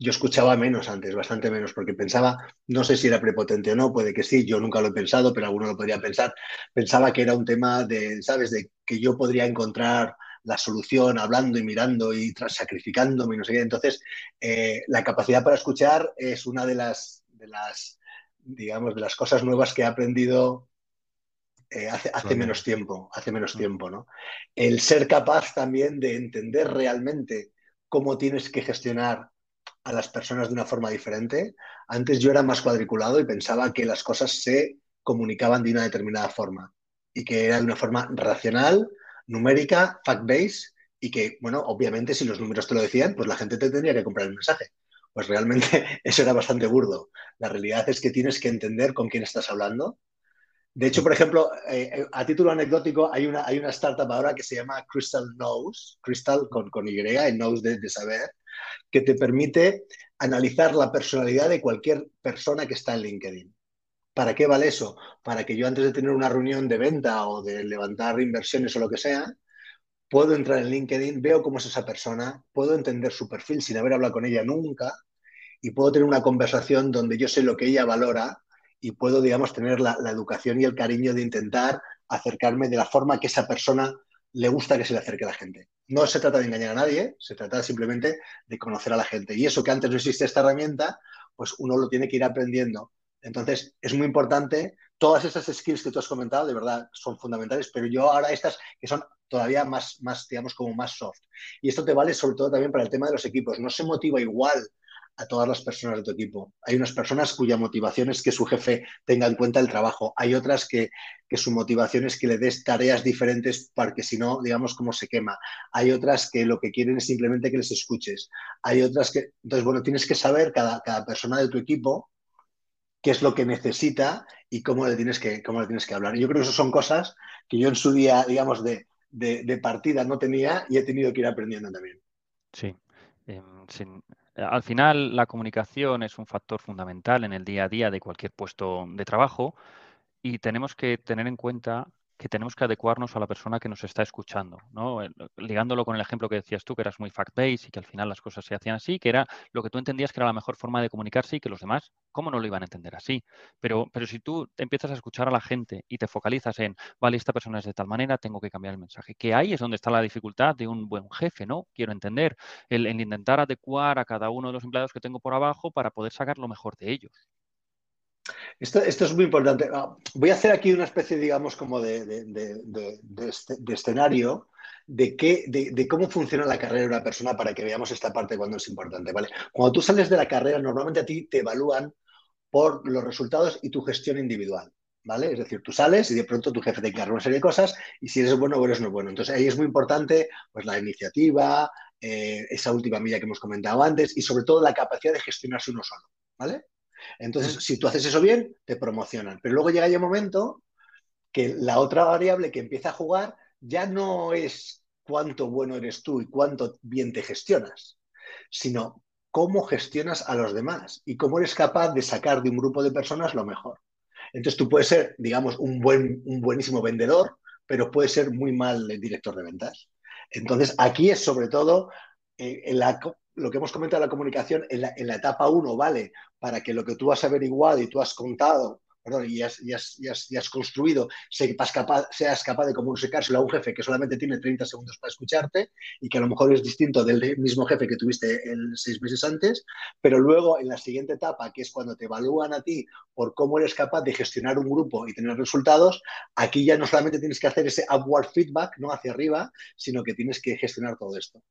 Yo escuchaba menos antes, bastante menos, porque pensaba, no sé si era prepotente o no, puede que sí, yo nunca lo he pensado, pero alguno lo podría pensar. Pensaba que era un tema de, ¿sabes?, de que yo podría encontrar la solución hablando y mirando y sacrificándome y no sé qué. Entonces, eh, la capacidad para escuchar es una de las, de las, digamos, de las cosas nuevas que he aprendido eh, hace, hace menos tiempo, hace menos mm. tiempo, ¿no? El ser capaz también de entender realmente cómo tienes que gestionar a las personas de una forma diferente. Antes yo era más cuadriculado y pensaba que las cosas se comunicaban de una determinada forma y que era de una forma racional, numérica, fact-based, y que, bueno, obviamente si los números te lo decían, pues la gente te tendría que comprar el mensaje. Pues realmente eso era bastante burdo. La realidad es que tienes que entender con quién estás hablando. De hecho, por ejemplo, eh, a título anecdótico, hay una, hay una startup ahora que se llama Crystal Knows, Crystal con, con Y, el Knows de, de saber, que te permite analizar la personalidad de cualquier persona que está en LinkedIn ¿Para qué vale eso? Para que yo antes de tener una reunión de venta o de levantar inversiones o lo que sea, puedo entrar en LinkedIn, veo cómo es esa persona, puedo entender su perfil sin haber hablado con ella nunca y puedo tener una conversación donde yo sé lo que ella valora y puedo, digamos, tener la, educación y el cariño de intentar acercarme de la forma que esa persona le gusta que se le acerque a la gente. No se trata de engañar a nadie, se trata simplemente de conocer a la gente. Y eso que antes no existe esta herramienta, pues uno lo tiene que ir aprendiendo. Entonces, es muy importante, todas esas skills que tú has comentado, de verdad, son fundamentales, pero yo ahora estas que son todavía más, más digamos, como más soft. Y esto te vale sobre todo también para el tema de los equipos. No se motiva igual a todas las personas de tu equipo. Hay unas personas cuya motivación es que su jefe tenga en cuenta el trabajo. Hay otras que, su motivación es que le des tareas diferentes porque si no, digamos, como se quema. Hay otras que lo que quieren es simplemente que les escuches. Hay otras que... Entonces, bueno, tienes que saber cada, cada persona de tu equipo qué es lo que necesita y cómo le tienes que, cómo le tienes que hablar. yo creo que eso son cosas que yo en su día, digamos, de, de, partida no tenía y he tenido que ir aprendiendo también. Sí. Em, al final, la comunicación es un factor fundamental en el día a día de cualquier puesto de trabajo y tenemos que tener en cuenta que tenemos que adecuarnos a la persona que nos está escuchando, ¿no? Ligándolo con el ejemplo que decías tú, que eras muy fact-based y que al final las cosas se hacían así, que era lo que tú entendías que era la mejor forma de comunicarse y que los demás, ¿cómo no lo iban a entender así? Pero, pero si tú empiezas a escuchar a la gente y te focalizas en, vale, esta persona es de tal manera, tengo que cambiar el mensaje, que ahí es donde está la dificultad de un buen jefe, ¿no? Quiero entender, el, el intentar adecuar a cada uno de los empleados que tengo por abajo para poder sacar lo mejor de ellos. Esto, es muy importante. Ah, voy a hacer aquí una especie, digamos, como de, este, escenario de, qué, de, cómo funciona la carrera de una persona para que veamos esta parte cuando es importante. ¿vale? Cuando tú sales de la carrera, normalmente a ti te evalúan por los resultados y tu gestión individual. ¿Vale? Es decir, tú sales y de pronto tu jefe te encarga una serie de cosas y si eres bueno o eres no bueno. Entonces ahí es muy importante pues, la iniciativa, eh, esa última milla que hemos comentado antes y sobre todo la capacidad de gestionarse uno solo. ¿Vale? Entonces, si tú haces eso bien, te promocionan. Pero luego llega el momento que la otra variable que empieza a jugar ya no es cuánto bueno eres tú y cuánto bien te gestionas, sino cómo gestionas a los demás y cómo eres capaz de sacar de un grupo de personas lo mejor. Entonces tú puedes ser, digamos, un, buen, un buenísimo vendedor, pero puedes ser muy mal director de ventas. Entonces aquí es sobre todo eh, la, lo que hemos comentado la comunicación en la, en la etapa 1 vale para que lo que tú has averiguado y tú has contado y, has, y, has, construido, seas capaz, capaz de comunicárselo a un jefe que solamente tiene 30 segundos para escucharte y que a lo mejor es distinto del mismo jefe que tuviste seis meses antes, pero luego en la siguiente etapa, que es cuando te evalúan a ti por cómo eres capaz de gestionar un grupo y tener resultados, aquí ya no solamente tienes que hacer ese upward feedback, no hacia arriba, sino que tienes que gestionar todo esto.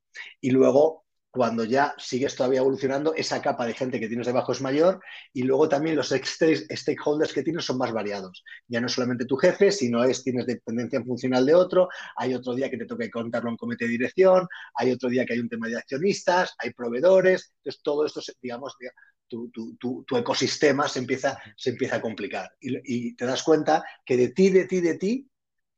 Y luego cuando ya sigues todavía evolucionando, esa capa de gente que tienes debajo es mayor y luego también los stakeholders que tienes son más variados. Ya no solamente tu jefe, sino es tienes dependencia funcional de otro, hay otro día que te toca contarlo en comité de dirección, hay otro día que hay un tema de accionistas, hay proveedores, entonces todo esto, digamos, tu, tu, ecosistema se empieza, se empieza a complicar y, y te das cuenta que de ti, de ti, de ti,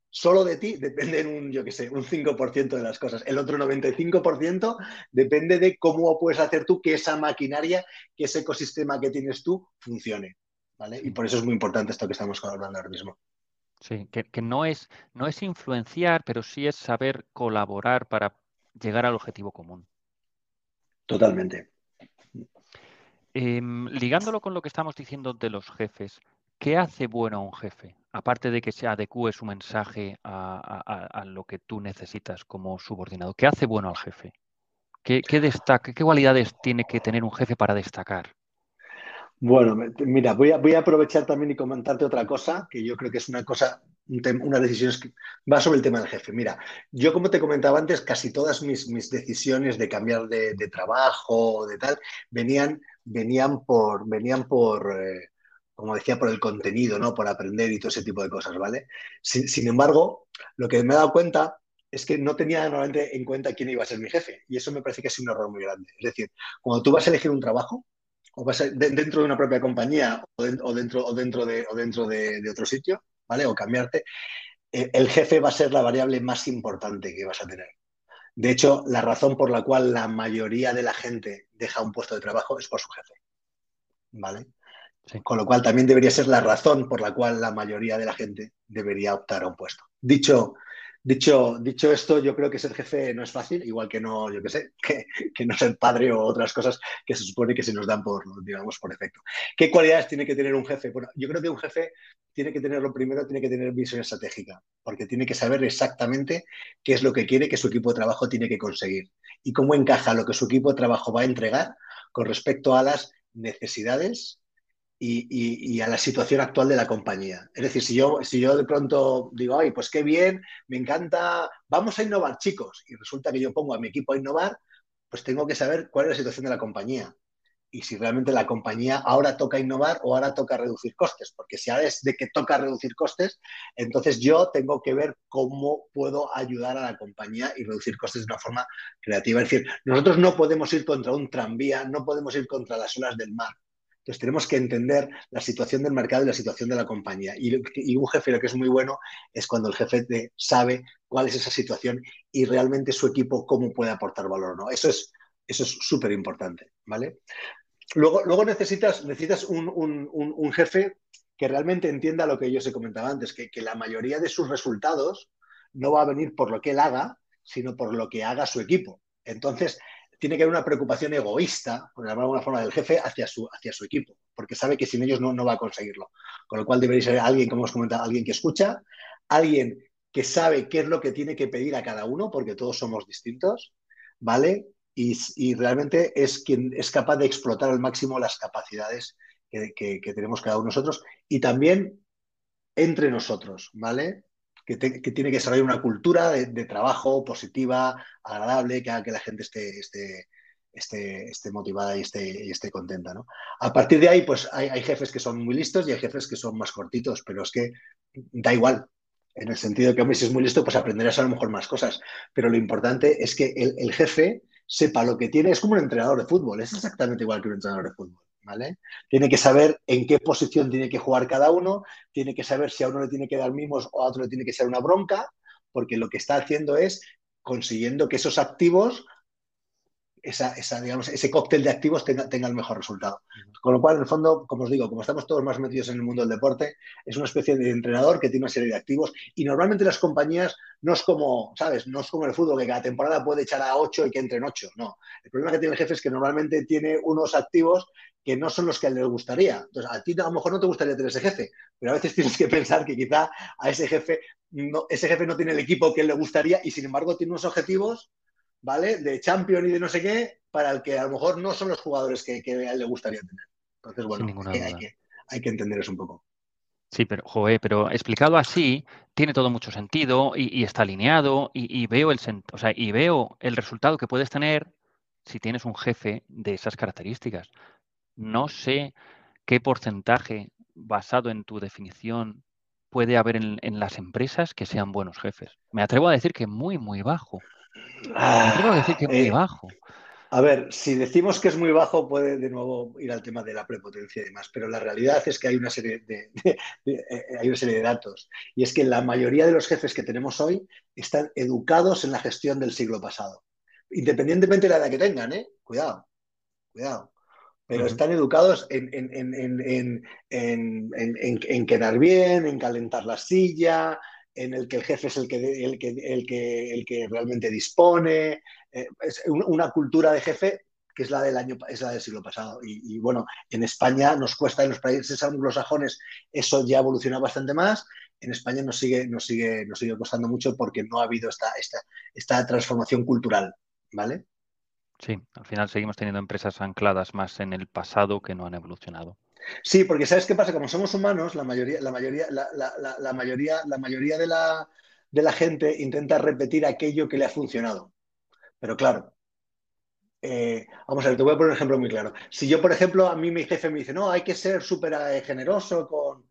solo de ti dependen un, yo qué sé, un 5% de las cosas. El otro 95% depende de cómo puedes hacer tú que esa maquinaria, que ese ecosistema que tienes tú funcione. ¿vale? Y por eso es muy importante esto que estamos hablando ahora mismo. Sí, que, no, es, no es influenciar, pero sí es saber colaborar para llegar al objetivo común. Totalmente. Em, ligándolo con lo que estamos diciendo de los jefes, ¿qué hace bueno a un jefe? Aparte de que se adecue su mensaje a, lo que tú necesitas como subordinado, ¿qué hace bueno al jefe? ¿Qué, destaca, ¿Qué cualidades tiene que tener un jefe para destacar? Bueno, mira, voy a, aprovechar también y comentarte otra cosa, que yo creo que es una cosa, una decisión que va sobre el tema del jefe. Mira, yo como te comentaba antes, casi todas mis, decisiones de cambiar de, trabajo o de tal, venían, venían por, venían por, eh, como decía, por el contenido, ¿no? Por aprender y todo ese tipo de cosas, ¿vale? Sin, embargo, lo que me he dado cuenta es que no tenía normalmente en cuenta quién iba a ser mi jefe. Y eso me parece que es un error muy grande. Es decir, cuando tú vas a elegir un trabajo, o vas dentro de una propia compañía o, dentro, o dentro, de, o dentro de, otro sitio, ¿vale? O cambiarte, eh, el jefe va a ser la variable más importante que vas a tener. De hecho, la razón por la cual la mayoría de la gente deja un puesto de trabajo es por su jefe. ¿Vale? Con lo cual también debería ser la razón por la cual la mayoría de la gente debería optar a un puesto. Dicho, Dicho, dicho esto, yo creo que ser jefe no es fácil, igual que no, yo qué sé, que, no ser padre o otras cosas que se supone que se nos dan por, digamos, por efecto. ¿Qué cualidades tiene que tener un jefe? Bueno, yo creo que un jefe tiene que tener lo primero, tiene que tener visión estratégica, porque tiene que saber exactamente qué es lo que quiere que su equipo de trabajo tiene que conseguir y cómo encaja lo que su equipo de trabajo va a entregar con respecto a las necesidades y, a la situación actual de la compañía. Es decir, si yo, si yo de pronto digo, ay, pues qué bien, me encanta, vamos a innovar, chicos, y resulta que yo pongo a mi equipo a innovar, pues tengo que saber cuál es la situación de la compañía y si realmente la compañía ahora toca innovar o ahora toca reducir costes, porque si ahora es de que toca reducir costes, entonces yo tengo que ver cómo puedo ayudar a la compañía y reducir costes de una forma creativa. Es decir, nosotros no podemos ir contra un tranvía, no podemos ir contra las olas del mar, entonces tenemos que entender la situación del mercado y la situación de la compañía. Y, un jefe lo que es muy bueno es cuando el jefe sabe cuál es esa situación y realmente su equipo cómo puede aportar valor o no. Eso es eso es súper importante, ¿vale? Luego, luego necesitas, necesitas un, jefe que realmente entienda lo que yo os he comentado antes, que, que la mayoría de sus resultados no va a venir por lo que él haga, sino por lo que haga su equipo. Entonces, tiene que haber una preocupación egoísta, por de alguna forma, del jefe hacia su, hacia su equipo, porque sabe que sin ellos no, no va a conseguirlo. Con lo cual debería ser alguien, como os comentado, alguien que escucha, alguien que sabe qué es lo que tiene que pedir a cada uno, porque todos somos distintos, ¿vale? Y, realmente es quien es capaz de explotar al máximo las capacidades que, tenemos cada uno de nosotros y también entre nosotros, ¿vale? Que, tiene que desarrollar una cultura de, trabajo positiva, agradable, que haga que la gente esté, esté, esté, motivada y esté, esté contenta. ¿no? A partir de ahí, pues hay, jefes que son muy listos y hay jefes que son más cortitos, pero es que da igual. En el sentido de que, hombre, si es muy listo, pues aprenderás a lo mejor más cosas. Pero lo importante es que el jefe sepa lo que tiene. Es como un entrenador de fútbol, es exactamente igual que un entrenador de fútbol. Tiene que saber en qué posición tiene que jugar cada uno, tiene que saber si a uno le tiene que dar mimos o a otro le tiene que ser una bronca, porque lo que está haciendo es consiguiendo que esos activos esa, digamos, ese cóctel de activos tenga, el mejor resultado. Con lo cual, en el fondo, como os digo, como estamos todos más metidos en el mundo del deporte, es una especie de entrenador que tiene una serie de activos y normalmente las compañías no es como, ¿sabes? No es como el fútbol, que cada temporada puede echar a ocho y que entre en ocho. No. El problema que tiene el jefe es que normalmente tiene unos activos que no son los que a él le gustaría. Entonces, a ti a lo mejor no te gustaría tener ese jefe, pero a veces tienes que pensar que quizá a ese jefe no, ese jefe no tiene el equipo que él le gustaría y sin embargo tiene unos objetivos ¿vale? De champion y de no sé qué, para el que a lo mejor no son los jugadores que, a él le gustaría tener. Entonces, bueno, hay, que, hay que entender eso un poco. Sí, pero, joder, pero explicado así, tiene todo mucho sentido y, está alineado y, veo el, o sea, y veo el resultado que puedes tener si tienes un jefe de esas características. No sé qué porcentaje, basado en tu definición, puede haber en, en las empresas que sean buenos jefes. Me atrevo a decir que muy, muy bajo. Ah, decir que es muy eh, bajo. A ver, si decimos que es muy bajo, puede de nuevo ir al tema de la prepotencia y demás, pero la realidad es que hay una serie de, eh, hay una serie de datos. Y es que la mayoría de los jefes que tenemos hoy están educados en la gestión del siglo pasado. Independientemente de la edad que tengan, ¿eh? Cuidado, cuidado. Pero están educados en, en, quedar bien, en calentar la silla, en el que el jefe es el que, el que, el que, el que realmente dispone. Eh, es una cultura de jefe que es la del año, es la del siglo pasado. Y, bueno, en España nos cuesta, en los países anglosajones eso ya evoluciona bastante más. En España nos sigue, nos sigue, nos sigue costando mucho porque no ha habido esta, esta, esta transformación cultural, ¿vale? Sí, al final seguimos teniendo empresas ancladas más en el pasado que no han evolucionado. Sí, porque ¿sabes qué pasa? Como somos humanos, la mayoría, la mayoría, la, mayoría, la mayoría de la, de la gente intenta repetir aquello que le ha funcionado. Pero claro, eh, vamos a ver, te voy a poner un ejemplo muy claro. Si yo, por ejemplo, a mí mi jefe me dice, no, hay que ser súper eh, generoso con,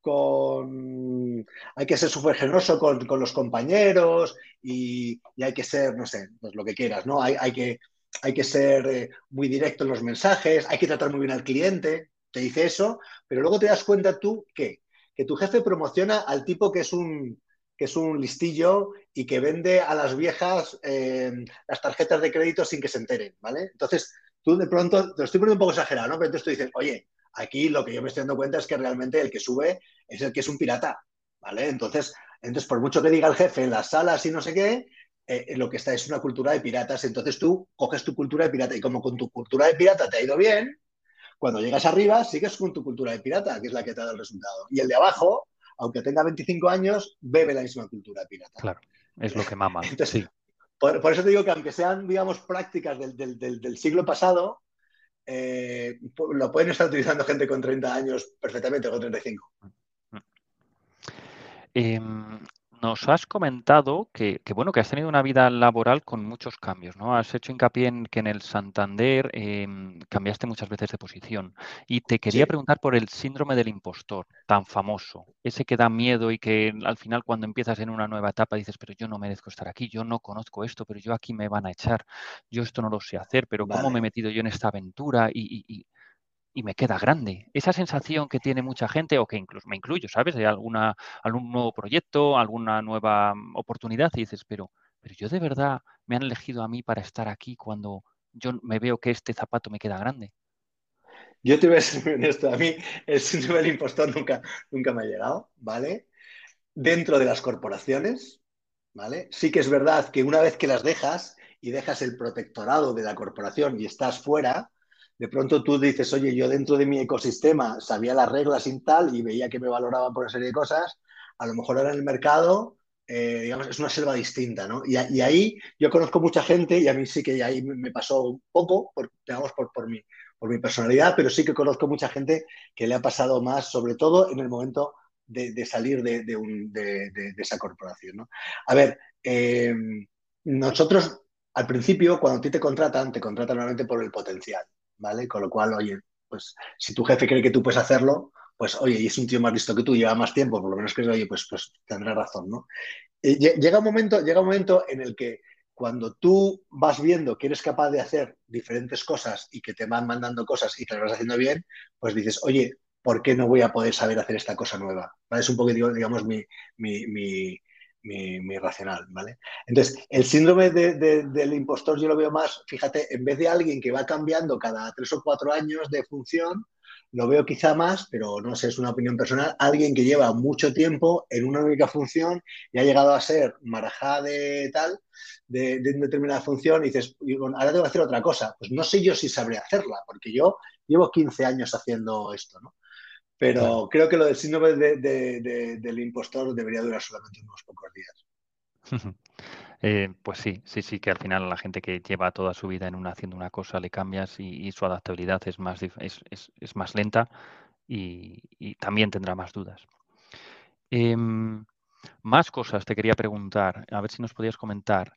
con, hay que ser súper generoso con, los compañeros y, hay que ser, no sé, pues lo que quieras, ¿no? Hay, hay que, hay que ser eh, muy directo en los mensajes, hay que tratar muy bien al cliente te dice eso, pero luego te das cuenta tú que, que tu jefe promociona al tipo que es un, que es un listillo y que vende a las viejas eh, las tarjetas de crédito sin que se enteren, ¿vale? Entonces, tú de pronto, te lo estoy poniendo un poco exagerado, ¿no? Pero entonces tú dices, oye, Aquí lo que yo me estoy dando cuenta es que realmente el que sube es el que es un pirata, ¿vale? Entonces, entonces por mucho que diga el jefe en las salas y no sé qué, eh, lo que está es una cultura de piratas. Entonces tú coges tu cultura de pirata y como con tu cultura de pirata te ha ido bien, cuando llegas arriba sigues con tu cultura de pirata, que es la que te dado el resultado. Y el de abajo, aunque tenga 25 años, bebe la misma cultura de pirata. Claro, es lo que mama. Entonces, sí. por, eso te digo que aunque sean, digamos, prácticas del, del, del siglo pasado, eh, lo pueden estar utilizando gente con 30 años perfectamente, con 35. Eh, nos has comentado que, bueno, que has tenido una vida laboral con muchos cambios, ¿no? Has hecho hincapié en que en el Santander em, cambiaste muchas veces de posición. Y te quería preguntar por el síndrome del impostor, tan famoso, ese que da miedo y que al final cuando empiezas en una nueva etapa dices, pero yo no merezco estar aquí, yo no conozco esto, pero yo aquí me van a echar, yo esto no lo sé hacer, pero ¿cómo me he metido yo en esta aventura? y, y me queda grande. Esa sensación que tiene mucha gente, o que incluso me incluyo, ¿sabes? Hay alguna, algún nuevo proyecto, alguna nueva mm, oportunidad y dices, pero, pero yo de verdad me han elegido a mí para estar aquí cuando yo me veo que este zapato me queda grande. Yo te voy a ser honesto, a mí el síndrome impostor nunca, nunca me ha llegado, ¿vale? Dentro de las corporaciones, ¿vale? Sí que es verdad que una vez que las dejas y dejas el protectorado de la corporación y estás fuera, de pronto tú dices, oye, yo dentro de mi ecosistema sabía las reglas y tal y veía que me valoraban por una serie de cosas, a lo mejor ahora en el mercado, eh, digamos, es una selva distinta, ¿no? Y, ahí yo conozco mucha gente y a mí sí que ahí me pasó un poco, por, digamos, por, por, mi, por mi personalidad, pero sí que conozco mucha gente que le ha pasado más, sobre todo en el momento de, salir de, esa corporación, ¿no? A ver, eh, nosotros al principio, cuando a ti te contratan, te contratan normalmente por el potencial. ¿Vale? Con lo cual, oye, pues si tu jefe cree que tú puedes hacerlo, pues oye, y es un tío más listo que tú, lleva más tiempo, por lo menos que oye, pues, pues tendrá razón, ¿no? llega, un momento, llega un momento en el que cuando tú vas viendo que eres capaz de hacer diferentes cosas y que te van mandando cosas y te las vas haciendo bien, pues dices, oye, ¿por qué no voy a poder saber hacer esta cosa nueva? Es un poco, digamos, mi, mi mi, racional, ¿vale? Entonces, el síndrome del impostor yo lo veo más, fíjate, en vez de alguien que va cambiando cada tres o cuatro años de función, lo veo quizá más, pero no sé, es una opinión personal, alguien que lleva mucho tiempo en una única función y ha llegado a ser marajá de tal, de, de determinada función, y dices, ahora tengo que hacer otra cosa. Pues no sé yo si sabré hacerla, porque yo llevo 15 años haciendo esto, ¿no? Pero creo que lo del síndrome del impostor debería durar solamente unos pocos días. Eh, pues sí, sí, sí, que al final la gente que lleva toda su vida en una haciendo una cosa le cambias y, su adaptabilidad es más, es, más lenta y, también tendrá más dudas. Em, más cosas te quería preguntar, a ver si nos podías comentar.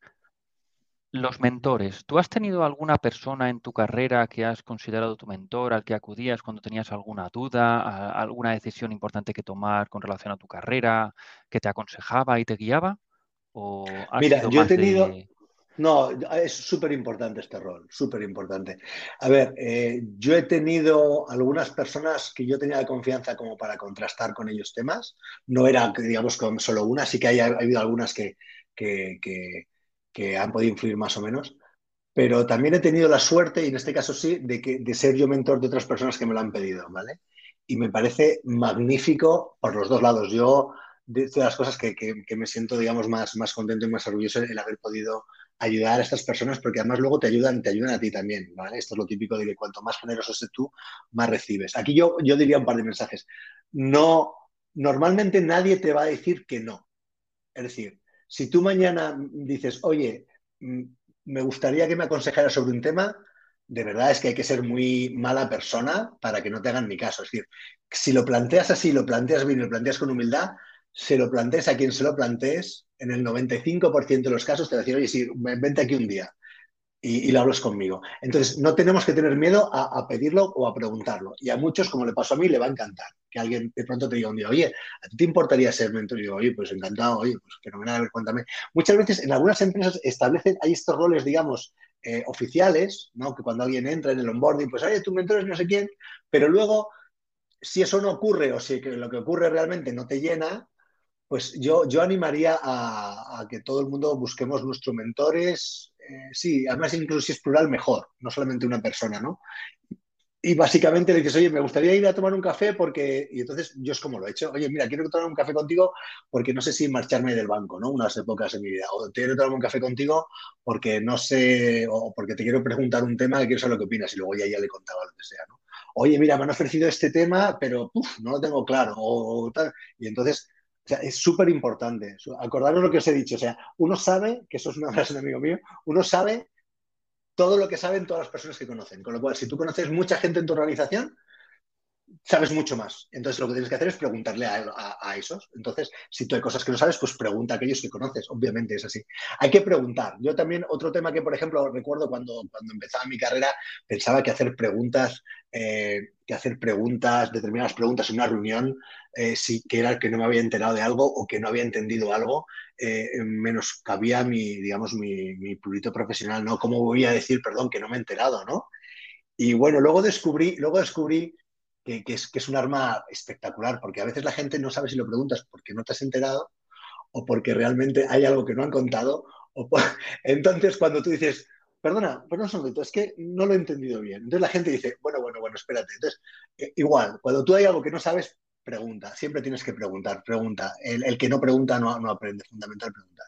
Los mentores. ¿Tú has tenido alguna persona en tu carrera que has considerado tu mentor, al que acudías cuando tenías alguna duda, alguna decisión importante que tomar con relación a tu carrera, que te aconsejaba y te guiaba? ¿O Mira, yo he tenido... No, es súper importante este rol, súper importante. A ver, eh, yo he tenido algunas personas que yo tenía confianza como para contrastar con ellos temas. No era, digamos, con solo una, sí que hay, ha habido algunas que, que que han podido influir más o menos, pero también he tenido la suerte, y en este caso sí, de, que, de ser yo mentor de otras personas que me lo han pedido, ¿vale? Y me parece magnífico por los dos lados. Yo, de, las cosas que, que, me siento, digamos, más, más contento y más orgulloso el haber podido ayudar a estas personas, porque además luego te ayudan, te ayudan a ti también, ¿vale? Esto es lo típico de que cuanto más generoso estés tú, más recibes. Aquí yo, yo diría un par de mensajes. No, normalmente nadie te va a decir que no. Es decir, si tú mañana dices, oye, mm, me gustaría que me aconsejara sobre un tema, de verdad es que hay que ser muy mala persona para que no te hagan ni caso. Es decir, si lo planteas así, lo planteas bien lo planteas con humildad, se lo plantees a quien se lo plantees, en el 95% de los casos te va a decir, oye, sí, vente aquí un día y, lo hablas conmigo. Entonces, no tenemos que tener miedo a, pedirlo o a preguntarlo. Y a muchos, como le pasó a mí, le va a encantar que alguien de pronto te diga un día, oye, ¿a te importaría ser mentor? Y digo, oye, pues encantado, oye, pues fenomenal, a ver, cuéntame. Muchas veces en algunas empresas establecen, hay estos roles, digamos, eh, oficiales, ¿no? Que cuando alguien entra en el onboarding, pues, oye, tu mentor es no sé quién, pero luego, si eso no ocurre o si lo que ocurre realmente no te llena, pues yo, yo animaría a que todo el mundo busquemos nuestros mentores, eh, sí, además incluso si es plural, mejor, no solamente una persona, ¿no? y básicamente le dices, oye, me gustaría ir a tomar un café porque, y entonces yo es como lo he hecho, oye, mira, quiero tomar un café contigo porque no sé si marcharme del banco, ¿no? Unas épocas en mi vida. O quiero tomar un café contigo porque no sé, o porque te quiero preguntar un tema que quiero saber lo que opinas y luego ya, ya le contaba lo que sea, ¿no? Oye, mira, me han ofrecido este tema, pero no lo tengo claro. Y entonces, o sea, es súper importante. Acordaros lo que os he dicho. O sea, uno sabe, que eso es una frase de amigo mío, uno sabe todo lo que saben todas las personas que conocen. Con lo cual, si tú conoces mucha gente en tu organización, sabes mucho más. Entonces, lo que tienes que hacer es preguntarle a, esos. Entonces, si tú hay cosas que no sabes, pues pregunta a aquellos que conoces. Obviamente es así. Hay que preguntar. Yo también, otro tema que, por ejemplo, recuerdo cuando, cuando empezaba mi carrera, pensaba que hacer preguntas, eh, que hacer preguntas, determinadas preguntas en una reunión, eh, si que era que no me había enterado de algo o que no había entendido algo, eh, menos cabía mi, digamos, mi, mi purito profesional, ¿no? ¿Cómo voy a decir, perdón, que no me he enterado, ¿no? Y bueno, luego descubrí, luego descubrí que, es, es un arma espectacular, porque a veces la gente no sabe si lo preguntas porque no te has enterado o porque realmente hay algo que no han contado. O Entonces, cuando tú dices, perdona, perdona un segundito, es que no lo he entendido bien. Entonces la gente dice, bueno, bueno, bueno, espérate. Entonces, eh, igual, cuando tú hay algo que no sabes, pregunta, siempre tienes que preguntar, pregunta. El, que no pregunta no, no aprende, fundamental preguntar.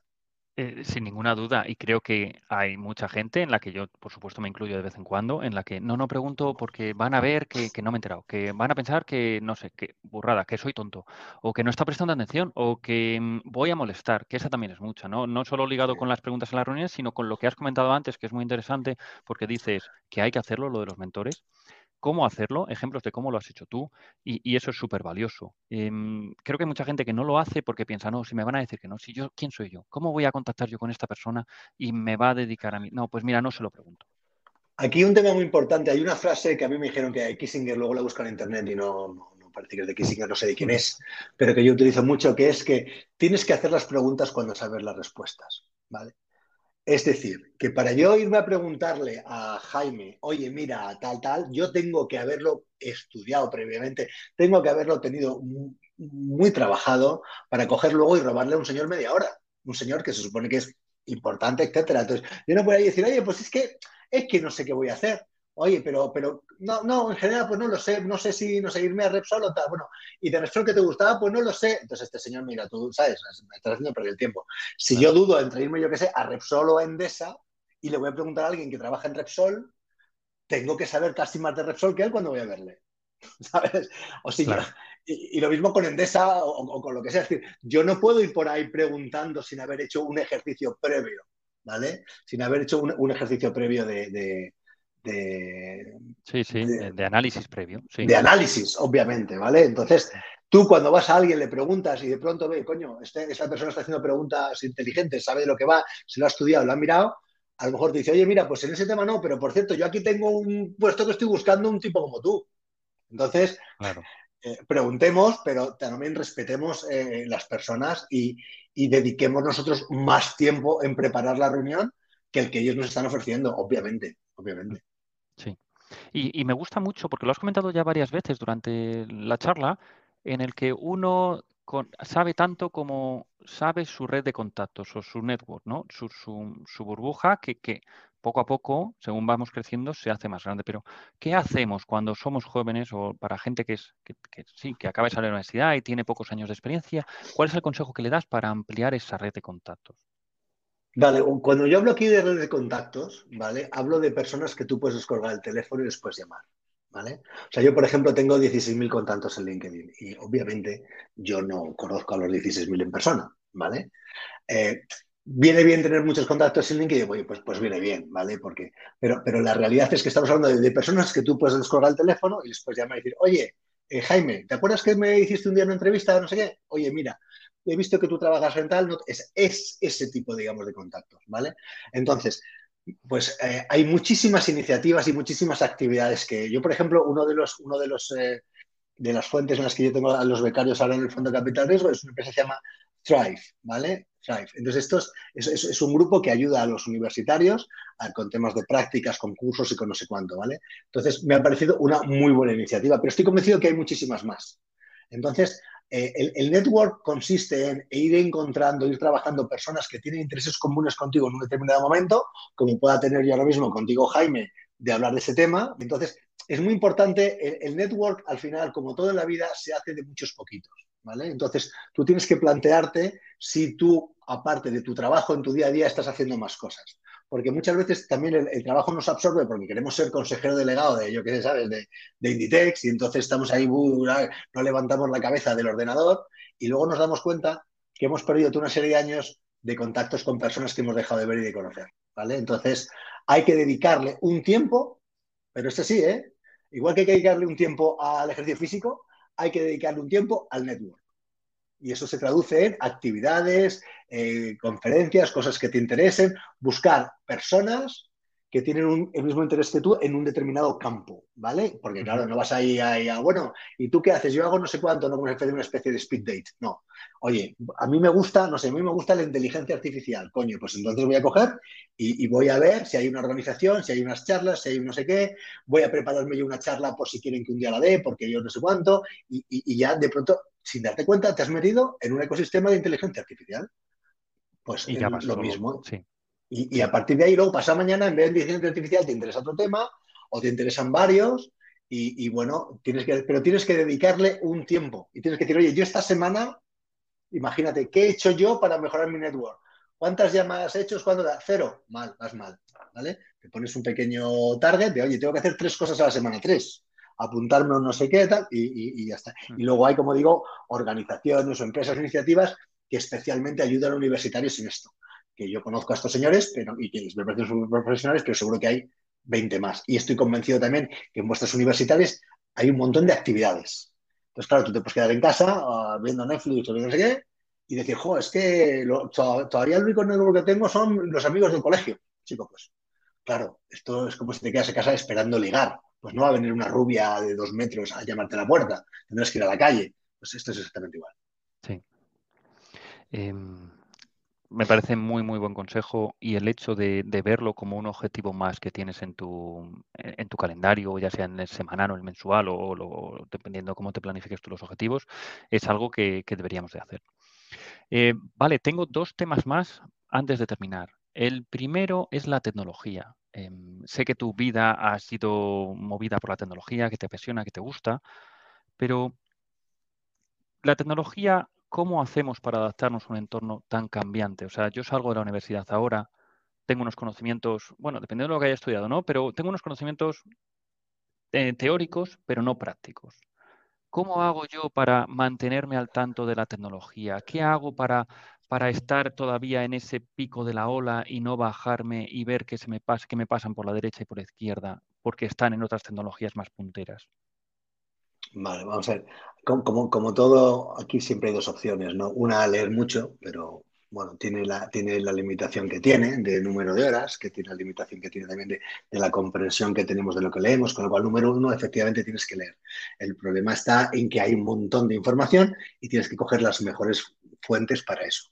Eh, sin ninguna duda, y creo que hay mucha gente en la que yo, por supuesto, me incluyo de vez en cuando, en la que no, no pregunto porque van a ver que, no me he enterado, que van a pensar que, no sé, que burrada, que soy tonto, o que no está prestando atención, o que mm, voy a molestar, que esa también es mucha, ¿no? No solo ligado con las preguntas en las reuniones, sino con lo que has comentado antes, que es muy interesante, porque dices que hay que hacerlo, lo de los mentores, cómo hacerlo, ejemplos de cómo lo has hecho tú, y, eso es súper valioso. Em, creo que hay mucha gente que no lo hace porque piensa, no, si me van a decir que no, si yo, ¿quién soy yo? ¿Cómo voy a contactar yo con esta persona y me va a dedicar a mí? No, pues mira, no se lo pregunto. Aquí un tema muy importante, hay una frase que a mí me dijeron que Kissinger, luego la busco en internet y no, no, no parece que es de Kissinger, no sé de quién es, pero que yo utilizo mucho, que es que tienes que hacer las preguntas cuando sabes las respuestas, ¿vale? Es decir, que para yo irme a preguntarle a Jaime, oye, mira, tal, tal, yo tengo que haberlo estudiado previamente, tengo que haberlo tenido muy, trabajado para coger luego y robarle a un señor media hora, un señor que se supone que es importante, etcétera. Entonces, yo no puedo decir, oye, pues es que es que no sé qué voy a hacer. Oye, pero, pero, no, no, en general, pues no lo sé, no sé si, no sé, irme a Repsol o tal. Bueno, y de Repsol que te gustaba, pues no lo sé. Entonces este señor, mira, tú sabes, me estás haciendo perder el tiempo. Si yo dudo entre irme, yo qué sé, a Repsol o a Endesa y le voy a preguntar a alguien que trabaja en Repsol, tengo que saber casi más de Repsol que él cuando voy a verle. ¿Sabes? O si y, lo mismo con Endesa o, con lo que sea. Es decir, yo no puedo ir por ahí preguntando sin haber hecho un ejercicio previo, ¿vale? Sin haber hecho un, ejercicio previo de de, sí, sí, de, análisis previo. De análisis, obviamente, ¿vale? Entonces, tú cuando vas a alguien le preguntas y de pronto ve, coño, este, esa persona está haciendo preguntas inteligentes, sabe de lo que va, se lo ha estudiado, lo ha mirado, a lo mejor te dice, oye, mira, pues en ese tema no, pero por cierto, yo aquí tengo un puesto que estoy buscando un tipo como tú. Entonces, eh, preguntemos, pero también respetemos eh, las personas y, y dediquemos nosotros más tiempo en preparar la reunión que el que ellos nos están ofreciendo, obviamente, obviamente. Sí. Y, me gusta mucho, porque lo has comentado ya varias veces durante la charla, en el que uno sabe tanto como sabe su red de contactos o su network, ¿no? Su, su, burbuja que, que, poco a poco, según vamos creciendo, se hace más grande. Pero, ¿qué hacemos cuando somos jóvenes o para gente que es que, sí, que acaba de salir de la universidad y tiene pocos años de experiencia? ¿Cuál es el consejo que le das para ampliar esa red de contactos? Vale, cuando yo hablo aquí de de contactos, ¿vale? Hablo de personas que tú puedes descolgar el teléfono y les puedes llamar, ¿vale? O sea, yo, por ejemplo, tengo 16.000 contactos en LinkedIn y obviamente yo no conozco a los 16.000 en persona, ¿vale? Eh, viene bien tener muchos contactos en LinkedIn, oye, pues, pues viene bien, ¿vale? Porque, pero, pero la realidad es que estamos hablando de, personas que tú puedes descolgar el teléfono y les puedes llamar y decir, oye, eh, Jaime, ¿te acuerdas que me hiciste un día una entrevista? No sé qué. Oye, mira, he visto que tú trabajas en tal, es, ese tipo, digamos, de contactos, ¿vale? Entonces, pues eh, hay muchísimas iniciativas y muchísimas actividades que yo, por ejemplo, uno de los, uno de los eh, de las fuentes en las que yo tengo a los becarios ahora en el Fondo Capital Riesgo es una empresa que se llama Thrive, ¿vale? Thrive. Entonces, esto es, es, un grupo que ayuda a los universitarios con temas de prácticas, con cursos y con no sé cuánto, ¿vale? Entonces, me ha parecido una muy buena iniciativa, pero estoy convencido que hay muchísimas más. Entonces, eh, el, network consiste en ir encontrando, ir trabajando personas que tienen intereses comunes contigo en un determinado momento, como pueda tener yo ahora mismo contigo, Jaime, de hablar de ese tema. Entonces, es muy importante, el, network al final, como todo en la vida, se hace de muchos poquitos, ¿vale? Entonces, tú tienes que plantearte si tú, aparte de tu trabajo en tu día a día, estás haciendo más cosas. Porque muchas veces también el, trabajo nos absorbe porque queremos ser consejero delegado de, yo qué sé, ¿sabes?, de, Inditex y entonces estamos ahí, no levantamos la cabeza del ordenador y luego nos damos cuenta que hemos perdido toda una serie de años de contactos con personas que hemos dejado de ver y de conocer, ¿vale? Entonces, hay que dedicarle un tiempo, pero este sí, ¿eh? Igual que hay que dedicarle un tiempo al ejercicio físico, hay que dedicarle un tiempo al network. Y eso se traduce en actividades, eh, conferencias, cosas que te interesen, buscar personas que tienen el mismo interés que tú en un determinado campo, ¿vale? Porque claro, no vas ahí a, bueno, ¿y tú qué haces? Yo hago no sé cuánto, no como una especie de speed date, no. Oye, a mí me gusta, no sé, a mí me gusta la inteligencia artificial, coño, pues entonces voy a coger y, voy a ver si hay una organización, si hay unas charlas, si hay no sé qué, voy a prepararme yo una charla por si quieren que un día la dé, porque yo no sé cuánto, y, ya de pronto, sin darte cuenta, te has metido en un ecosistema de inteligencia artificial. Pues y ya lo mismo. Sí. Y, a partir de ahí, luego, pasa mañana, en vez de inteligencia artificial, te interesa otro tema o te interesan varios. Y, bueno, tienes que, pero tienes que dedicarle un tiempo. Y tienes que decir, oye, yo esta semana, imagínate, ¿qué he hecho yo para mejorar mi network? ¿Cuántas llamadas he hecho? ¿Cuándo da? Cero. Mal, vas mal. ¿Vale? Te pones un pequeño target de, oye, tengo que hacer tres cosas a la semana, tres. Apuntarme a no sé qué, tal, y, y ya está. Y luego hay, como digo, organizaciones o empresas o iniciativas que especialmente ayudan a universitarios en esto que yo conozco a estos señores y que me parecen súper profesionales, pero seguro que hay 20 más. Y estoy convencido también que en vuestras universitarias hay un montón de actividades. Entonces, claro, tú te puedes quedar en casa uh, viendo Netflix o no sé qué y decir, jo, es que todavía el único network que tengo son los amigos del colegio. Chico, pues claro, esto es como si te quedas en casa esperando ligar. Pues no va a venir una rubia de dos metros a llamarte a la puerta. Tendrás que ir a la calle. Pues esto es exactamente igual. Sí. Eh me parece muy, muy buen consejo y el hecho de, verlo como un objetivo más que tienes en tu, en tu calendario, ya sea en el semanal o el mensual o, dependiendo cómo te planifiques tú los objetivos, es algo que, deberíamos de hacer. Eh, vale, tengo dos temas más antes de terminar. El primero es la tecnología. Em, sé que tu vida ha sido movida por la tecnología, que te apasiona, que te gusta, pero la tecnología ¿cómo hacemos para adaptarnos a un entorno tan cambiante? O sea, yo salgo de la universidad ahora, tengo unos conocimientos, bueno, dependiendo de lo que haya estudiado, ¿no? Pero tengo unos conocimientos eh, teóricos, pero no prácticos. ¿Cómo hago yo para mantenerme al tanto de la tecnología? ¿Qué hago para, para estar todavía en ese pico de la ola y no bajarme y ver que, se que me pasan por la derecha y por la izquierda porque están en otras tecnologías más punteras? Vale, vamos a ver. Como, como, todo, aquí siempre hay dos opciones, ¿no? Una, leer mucho, pero bueno, tiene la, tiene la limitación que tiene de número de horas, que tiene la limitación que tiene también de, la comprensión que tenemos de lo que leemos, con lo cual, número uno, efectivamente tienes que leer. El problema está en que hay un montón de información y tienes que coger las mejores fuentes para eso.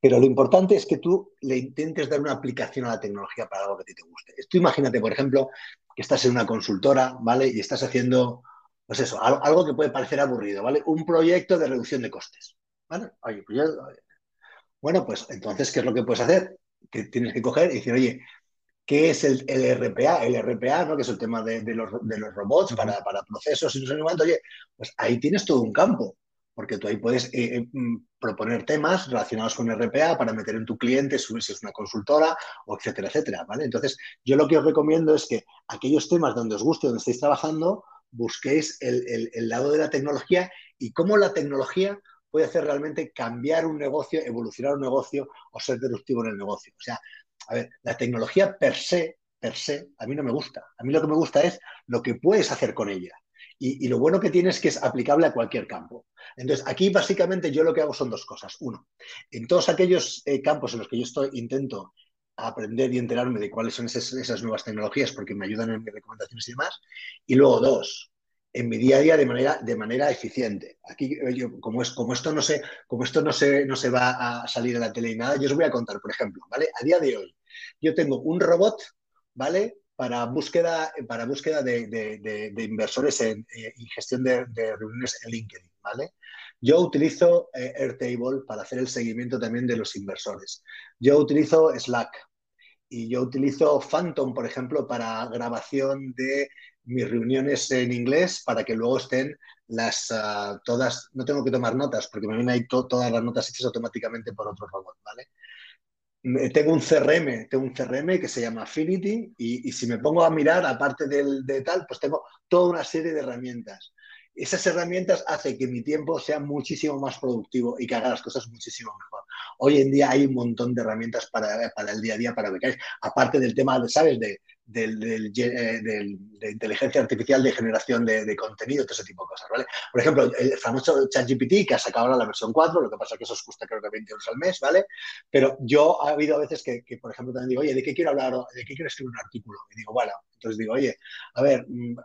Pero lo importante es que tú le intentes dar una aplicación a la tecnología para algo que a ti te guste. Tú imagínate, por ejemplo, que estás en una consultora, ¿vale? Y estás haciendo pues eso, algo que puede parecer aburrido, ¿vale? Un proyecto de reducción de costes, ¿vale? Oye, pues bueno, pues entonces, ¿qué es lo que puedes hacer? Que tienes que coger y decir, oye, ¿qué es el, RPA? El RPA, ¿no? Que es el tema de, los, robots para, procesos y no sé cuánto. Oye, pues ahí tienes todo un campo, porque tú ahí puedes eh, eh, mm, proponer temas relacionados con RPA para meter en tu cliente, si es una consultora, o etcétera, etcétera, ¿vale? Entonces, yo lo que os recomiendo es que aquellos temas donde os guste, donde estéis trabajando, busquéis el, lado de la tecnología y cómo la tecnología puede hacer realmente cambiar un negocio, evolucionar un negocio o ser disruptivo en el negocio. O sea, a ver, la tecnología per se, per se, a mí no me gusta. A mí lo que me gusta es lo que puedes hacer con ella. Y, lo bueno que tiene es que es aplicable a cualquier campo. Entonces, aquí básicamente yo lo que hago son dos cosas. Uno, en todos aquellos eh, campos en los que yo estoy, intento aprender y enterarme de cuáles son esas, nuevas tecnologías porque me ayudan en mis recomendaciones y demás. Y luego, dos, en mi día a día de manera, de manera eficiente. Aquí, yo, como, es, como esto, no, se, como esto no, se, no se va a salir a la tele y nada, yo os voy a contar, por ejemplo, ¿vale? A día de hoy, yo tengo un robot, ¿vale? Para búsqueda, para búsqueda de, inversores en, eh, y gestión de, reuniones en LinkedIn, ¿vale? Yo utilizo eh, Airtable para hacer el seguimiento también de los inversores. Yo utilizo Slack, y yo utilizo Phantom, por ejemplo, para grabación de mis reuniones en inglés para que luego estén las uh, todas, no tengo que tomar notas porque me vienen ahí to todas las notas hechas automáticamente por otro robot, ¿vale? Tengo un CRM, tengo un CRM que se llama Affinity y, y si me pongo a mirar, aparte del, de tal, pues tengo toda una serie de herramientas esas herramientas hacen que mi tiempo sea muchísimo más productivo y que haga las cosas muchísimo mejor. Hoy en día hay un montón de herramientas para, para el día a día, para becáis, aparte del tema, ¿sabes?, de, eh, del, de inteligencia artificial de generación de, contenido, todo ese tipo de cosas, ¿vale? Por ejemplo, el famoso ChatGPT, que ha sacado ahora la versión 4, lo que pasa es que eso os cuesta creo que 20 euros al mes, ¿vale? Pero yo ha habido veces que, que, por ejemplo, también digo, oye, ¿de qué quiero hablar? ¿De qué quiero escribir un artículo? Y digo, bueno, entonces digo, oye, a ver, mm,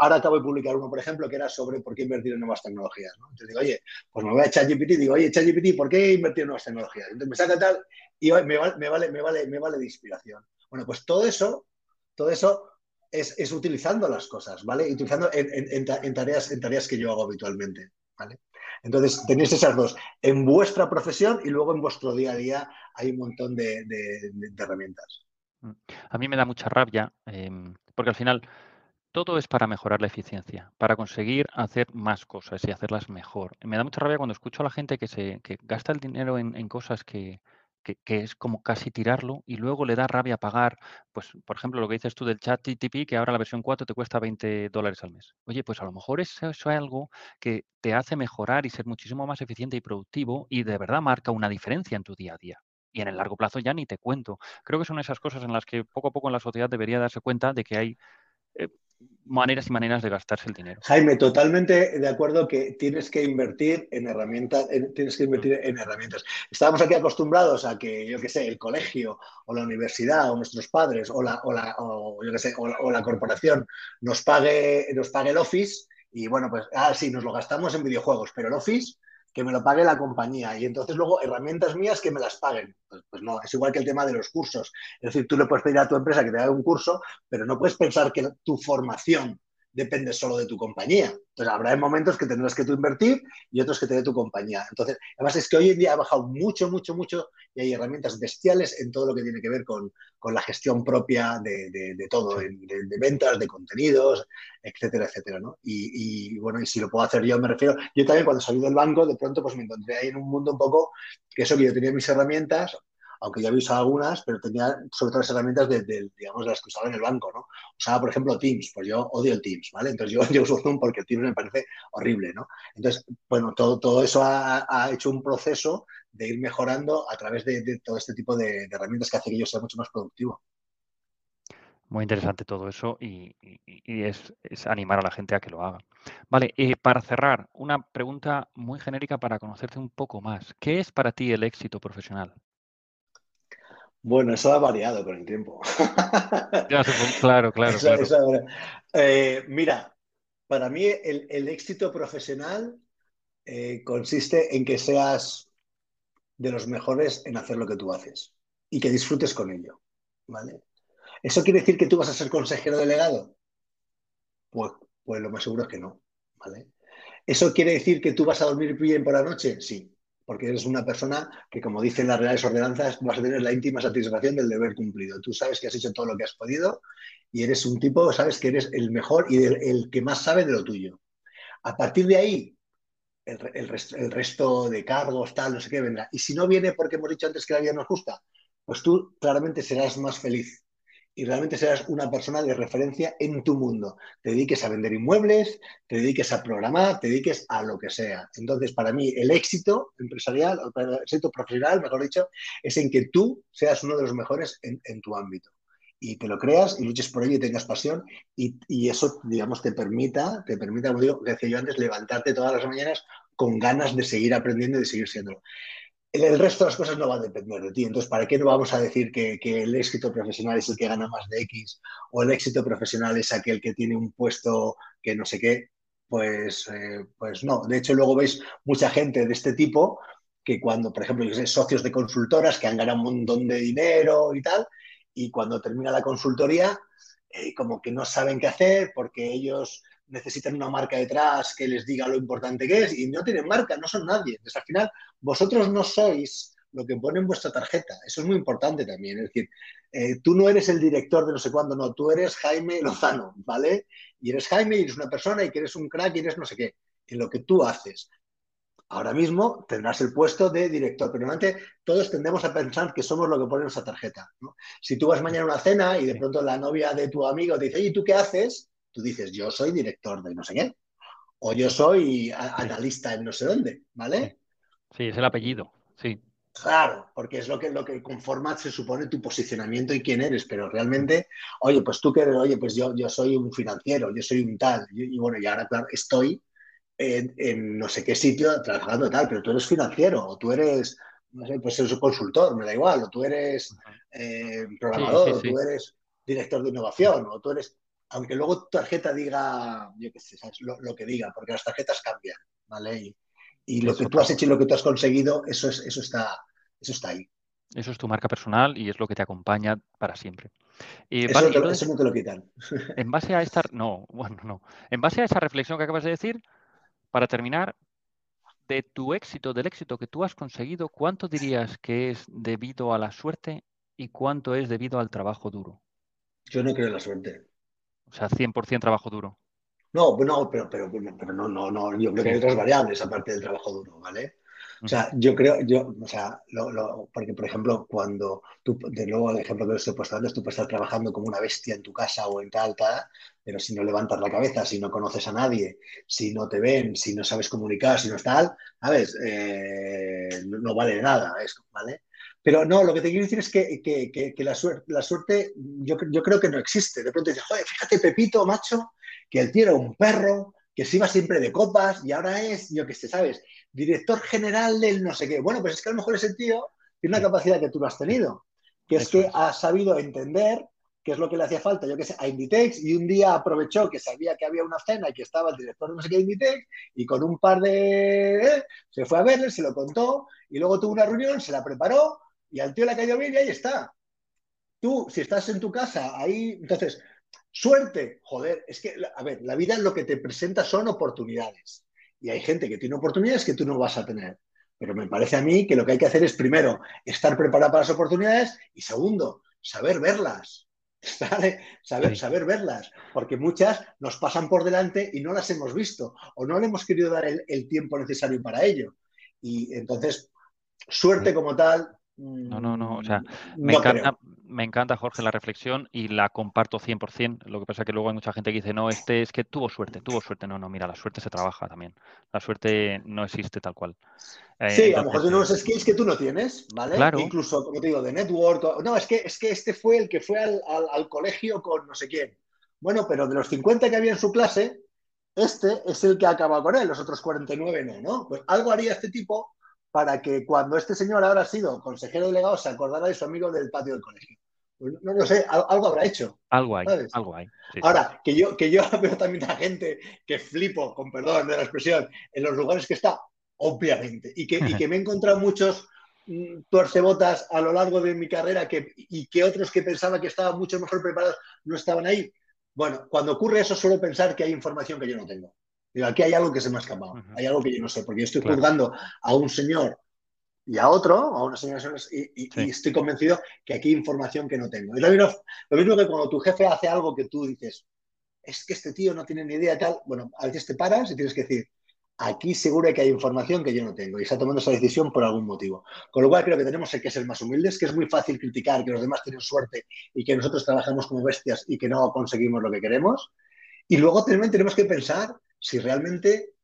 ahora acabo de publicar uno, por ejemplo, que era sobre por qué invertir en nuevas tecnologías, ¿no? Entonces digo, oye, pues me voy a ChatGPT y digo, oye, ChatGPT, ¿por qué invertir en nuevas tecnologías? Entonces me saca tal y vale, me vale, me vale, me vale de inspiración. Bueno, pues todo eso todo eso es, es utilizando las cosas, ¿vale? Utilizando en, en, tareas, en tareas que yo hago habitualmente, ¿vale? Entonces, tenéis esas dos. En vuestra profesión y luego en vuestro día a día hay un montón de, de, herramientas. Mm. A mí me da mucha rabia, eh, porque al final todo es para mejorar la eficiencia, para conseguir hacer más cosas y hacerlas mejor. Me da mucha rabia cuando escucho a la gente que, se, que gasta el dinero en, en cosas que, que, es como casi tirarlo y luego le da rabia pagar, pues, por ejemplo, lo que dices tú del chat TTP, que ahora la versión 4 te cuesta 20 dólares al mes. Oye, pues a lo mejor eso, eso es algo que te hace mejorar y ser muchísimo más eficiente y productivo y de verdad marca una diferencia en tu día a día. Y en el largo plazo ya ni te cuento. Creo que son esas cosas en las que poco a poco en la sociedad debería darse cuenta de que hay eh, maneras y maneras de gastarse el dinero. Jaime, totalmente de acuerdo que tienes que invertir en herramientas, tienes que invertir en herramientas. Estábamos aquí acostumbrados a que, yo qué sé, el colegio o la universidad o nuestros padres o la, o la, o, yo qué sé, o, o la corporación nos pague, nos pague el Office y bueno, pues, ah, sí, nos lo gastamos en videojuegos, pero el Office que me lo pague la compañía y entonces luego herramientas mías que me las paguen. Pues, pues, no, es igual que el tema de los cursos. Es decir, tú le puedes pedir a tu empresa que te haga un curso, pero no puedes pensar que tu formación depende solo de tu compañía. Entonces, habrá momentos que tendrás que tú invertir y otros que te dé tu compañía. Entonces, además es que hoy en día ha bajado mucho, mucho, mucho y hay herramientas bestiales en todo lo que tiene que ver con, con la gestión propia de, de, de todo, de, de, ventas, de contenidos, etcétera, etcétera, ¿no? Y, y, bueno, y si lo puedo hacer yo, me refiero, yo también cuando salí del banco, de pronto pues me encontré ahí en un mundo un poco que eso que yo tenía mis herramientas, aunque ya había usado algunas, pero tenía sobre todo las herramientas de, digamos, las que usaba en el banco, ¿no? Usaba, por ejemplo, Teams, pues yo odio el Teams, ¿vale? Entonces yo, uso Zoom porque Teams me parece horrible, ¿no? Entonces, bueno, todo, eso ha, hecho un proceso de ir mejorando a través de, todo este tipo de, herramientas que hace que yo sea mucho más productivo. Muy interesante todo eso y, es, animar a la gente a que lo haga. Vale, eh, para cerrar, una pregunta muy genérica para conocerte un poco más. ¿Qué es para ti el éxito profesional? Bueno, eso ha variado con el tiempo. Ya, claro, claro. Eso, claro. eso, eh, mira, para mí el, el éxito profesional eh, consiste en que seas de los mejores en hacer lo que tú haces y que disfrutes con ello. ¿vale? ¿Eso quiere decir que tú vas a ser consejero delegado? Pues, pues lo más seguro es que no. ¿vale? ¿Eso quiere decir que tú vas a dormir bien por la noche? Sí porque eres una persona que, como dicen las reales ordenanzas, vas a tener la íntima satisfacción del deber cumplido. Tú sabes que has hecho todo lo que has podido y eres un tipo, sabes que eres el mejor y el, que más sabe de lo tuyo. A partir de ahí, el, el, resto, de cargos, tal, no sé qué vendrá. Y si no viene porque hemos dicho antes que la vida nos gusta, pues tú claramente serás más feliz y realmente serás una persona de referencia en tu mundo. Te dediques a vender inmuebles, te dediques a programar, te dediques a lo que sea. Entonces, para mí, el éxito empresarial, el éxito profesional, mejor dicho, es en que tú seas uno de los mejores en, tu ámbito. Y te lo creas y luches por ello y tengas pasión y, y, eso, digamos, te permita, te permita, como digo, que decía yo antes, levantarte todas las mañanas con ganas de seguir aprendiendo y de seguir siéndolo el resto de las cosas no va a depender de ti. Entonces, ¿para qué no vamos a decir que, el éxito profesional es el que gana más de X o el éxito profesional es aquel que tiene un puesto que no sé qué? Pues, eh, pues no. De hecho, luego veis mucha gente de este tipo que cuando, por ejemplo, yo sé, socios de consultoras que han ganado un montón de dinero y tal, y cuando termina la consultoría, eh, como que no saben qué hacer porque ellos necesitan una marca detrás que les diga lo importante que es y no tienen marca, no son nadie. Entonces, al final, vosotros no sois lo que pone en vuestra tarjeta. Eso es muy importante también. Es decir, eh, tú no eres el director de no sé cuándo, no, tú eres Jaime Lozano, ¿vale? Y eres Jaime y eres una persona y que eres un crack y eres no sé qué. En lo que tú haces. Ahora mismo tendrás el puesto de director, pero normalmente todos tendemos a pensar que somos lo que pone en nuestra tarjeta. Si tú vas mañana a una cena y de pronto la novia de tu amigo te dice, ¿y tú qué haces? Tú dices, yo soy director de no sé qué. O yo soy analista en no sé dónde, ¿vale? Sí, es el apellido, sí. Claro, porque es lo que, lo que conforma, se supone, tu posicionamiento y quién eres, pero realmente, oye, pues tú que eres, oye, pues yo, yo soy un financiero, yo soy un tal, y, bueno, y ahora, claro, estoy en, no sé qué sitio trabajando tal, pero tú eres financiero, o tú eres, no sé, pues eres un consultor, me da igual, o tú eres eh, programador, o tú eres director de innovación, o tú eres, aunque luego tu tarjeta diga, yo qué sé, Lo, que diga, porque las tarjetas cambian, ¿vale? Y lo que tú has hecho y lo que tú has conseguido, eso, es, eso, está, eso está ahí. Eso es tu marca personal y es lo que te acompaña para siempre. eso, no te lo quitan. En base a esta, no, bueno, no. En base a esa reflexión que acabas de decir, para terminar, de tu éxito, del éxito que tú has conseguido, ¿cuánto dirías que es debido a la suerte y cuánto es debido al trabajo duro? Yo no creo en la suerte. O sea, 100% trabajo duro. No, no, pero, pero, pero no, no, no, yo creo que hay otras variables aparte del trabajo duro, ¿vale? O sea, yo creo, yo, o sea, lo, porque por ejemplo, cuando tú, de nuevo el ejemplo que os he puesto antes, tú puedes estar trabajando como una bestia en tu casa o en tal, tal, pero si no levantas la cabeza, si no conoces a nadie, si no te ven, si no sabes comunicar, si no es tal, ¿sabes? Eh, no, vale nada eso, ¿vale? Pero no, lo que te quiero decir es que, que, que, la, suerte, la suerte yo, yo, creo que no existe. De pronto dices, joder, fíjate, Pepito, macho, que el tío era un perro, que se iba siempre de copas y ahora es, yo qué sé, ¿sabes? Director general del no sé qué. Bueno, pues es que a lo mejor ese tío tiene una capacidad que tú no has tenido, que es que ha sabido entender qué es lo que le hacía falta, yo qué sé, a Inditex y un día aprovechó que sabía que había una cena y que estaba el director de no sé qué Inditex y con un par de... ¿eh? se fue a verle, se lo contó y luego tuvo una reunión, se la preparó y al tío le cayó bien y ahí está. Tú, si estás en tu casa, ahí, entonces, Suerte, joder, es que, a ver, la vida lo que te presenta son oportunidades. Y hay gente que tiene oportunidades que tú no vas a tener. Pero me parece a mí que lo que hay que hacer es, primero, estar preparado para las oportunidades y, segundo, saber verlas. Saber, saber verlas, porque muchas nos pasan por delante y no las hemos visto o no le hemos querido dar el tiempo necesario para ello. Y entonces, suerte como tal, no, no, no. O sea, mm, me, encanta, me encanta, Jorge, la reflexión y la comparto 100%. Lo que pasa es que luego hay mucha gente que dice, no, este es que tuvo suerte, tuvo suerte. No, no, mira, la suerte se trabaja también. La suerte no existe tal cual. Eh, sí, a lo mejor tiene unos skills que tú no tienes, ¿vale? Claro. Incluso, como te digo, de network. No, es que, es que este fue el que fue al, al colegio con no sé quién. Bueno, pero de los 50 que había en su clase, este es el que acaba con él, los otros 49 no, ¿no? Pues algo haría este tipo para que cuando este señor ahora sido consejero delegado se acordara de su amigo del patio del colegio. Pues no lo sé, algo habrá hecho. Algo hay, algo hay. ahora, que yo, que yo veo también a gente que flipo, con perdón de la expresión, en los lugares que está, obviamente, y que, y que me he encontrado muchos mm, tuercebotas a lo largo de mi carrera que, y que otros que pensaba que estaban mucho mejor preparados no estaban ahí. Bueno, cuando ocurre eso suelo pensar que hay información que yo no tengo. Digo, aquí hay algo que se me ha escapado, hay algo que yo no sé, porque yo estoy juzgando a un señor y a otro, a una señora, y, estoy convencido que aquí hay información que no tengo. Es lo mismo, lo mismo que cuando tu jefe hace algo que tú dices, es que este tío no tiene ni idea de tal, bueno, a veces te paras y tienes que decir, aquí seguro que hay información que yo no tengo y está tomando esa decisión por algún motivo. Con lo cual creo que tenemos que ser más humildes, que es muy fácil criticar que los demás tienen suerte y que nosotros trabajamos como bestias y que no conseguimos lo que queremos. Y luego también tenemos que pensar si realmente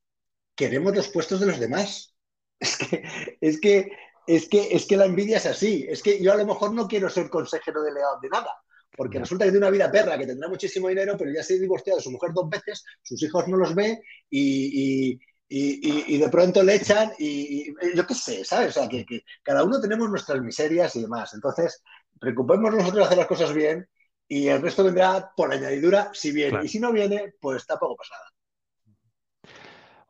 queremos los puestos de los demás. Es que, es que, es que, es que la envidia es así. Es que yo a lo mejor no quiero ser consejero delegado de nada, porque resulta que tiene una vida perra, que tendrá muchísimo dinero, pero ya se ha divorciado de su mujer dos veces, sus hijos no los ve y, de pronto le echan y, yo qué sé, ¿sabes? O sea, que, cada uno tenemos nuestras miserias y demás. Entonces, preocupemos nosotros de hacer las cosas bien y el resto vendrá por añadidura si viene. Y si no viene, pues tampoco pasa nada.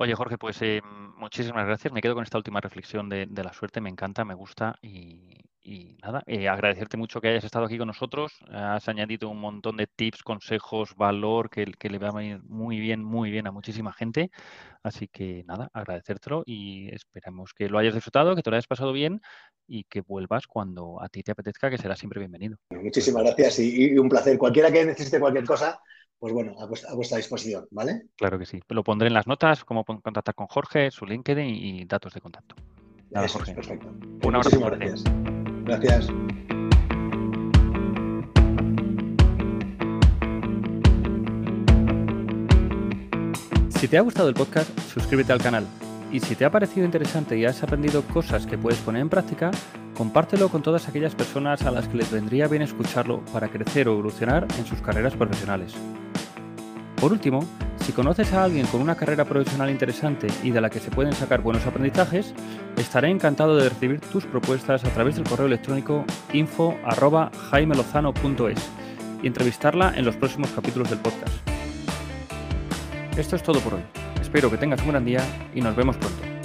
Oye, Jorge, pues eh, muchísimas gracias. Me quedo con esta última reflexión de, la suerte. Me encanta, me gusta y, y nada, eh, agradecerte mucho que hayas estado aquí con nosotros. Has añadido un montón de tips, consejos, valor que, le va a venir muy bien, muy bien a muchísima gente. Así que nada, agradecértelo y esperamos que lo hayas disfrutado, que te lo hayas pasado bien y que vuelvas cuando a ti te apetezca, que será siempre bienvenido. Muchísimas gracias y, un placer. Cualquiera que necesite cualquier cosa, pues bueno, a vuestra, disposición, ¿vale? Claro que sí. Lo pondré en las notas, cómo contactar con Jorge, su LinkedIn y datos de contacto. Nada, Jorge. perfecto. Un abrazo. Gracias. Gracias. Si te ha gustado el podcast, suscríbete al canal. Y si te ha parecido interesante y has aprendido cosas que puedes poner en práctica, compártelo con todas aquellas personas a las que les vendría bien escucharlo para crecer o evolucionar en sus carreras profesionales. Por último, si conoces a alguien con una carrera profesional interesante y de la que se pueden sacar buenos aprendizajes, estaré encantado de recibir tus propuestas a través del correo electrónico info@jaimelozano.es y entrevistarla en los próximos capítulos del podcast. Esto es todo por hoy. Espero que tengas un gran día y nos vemos pronto.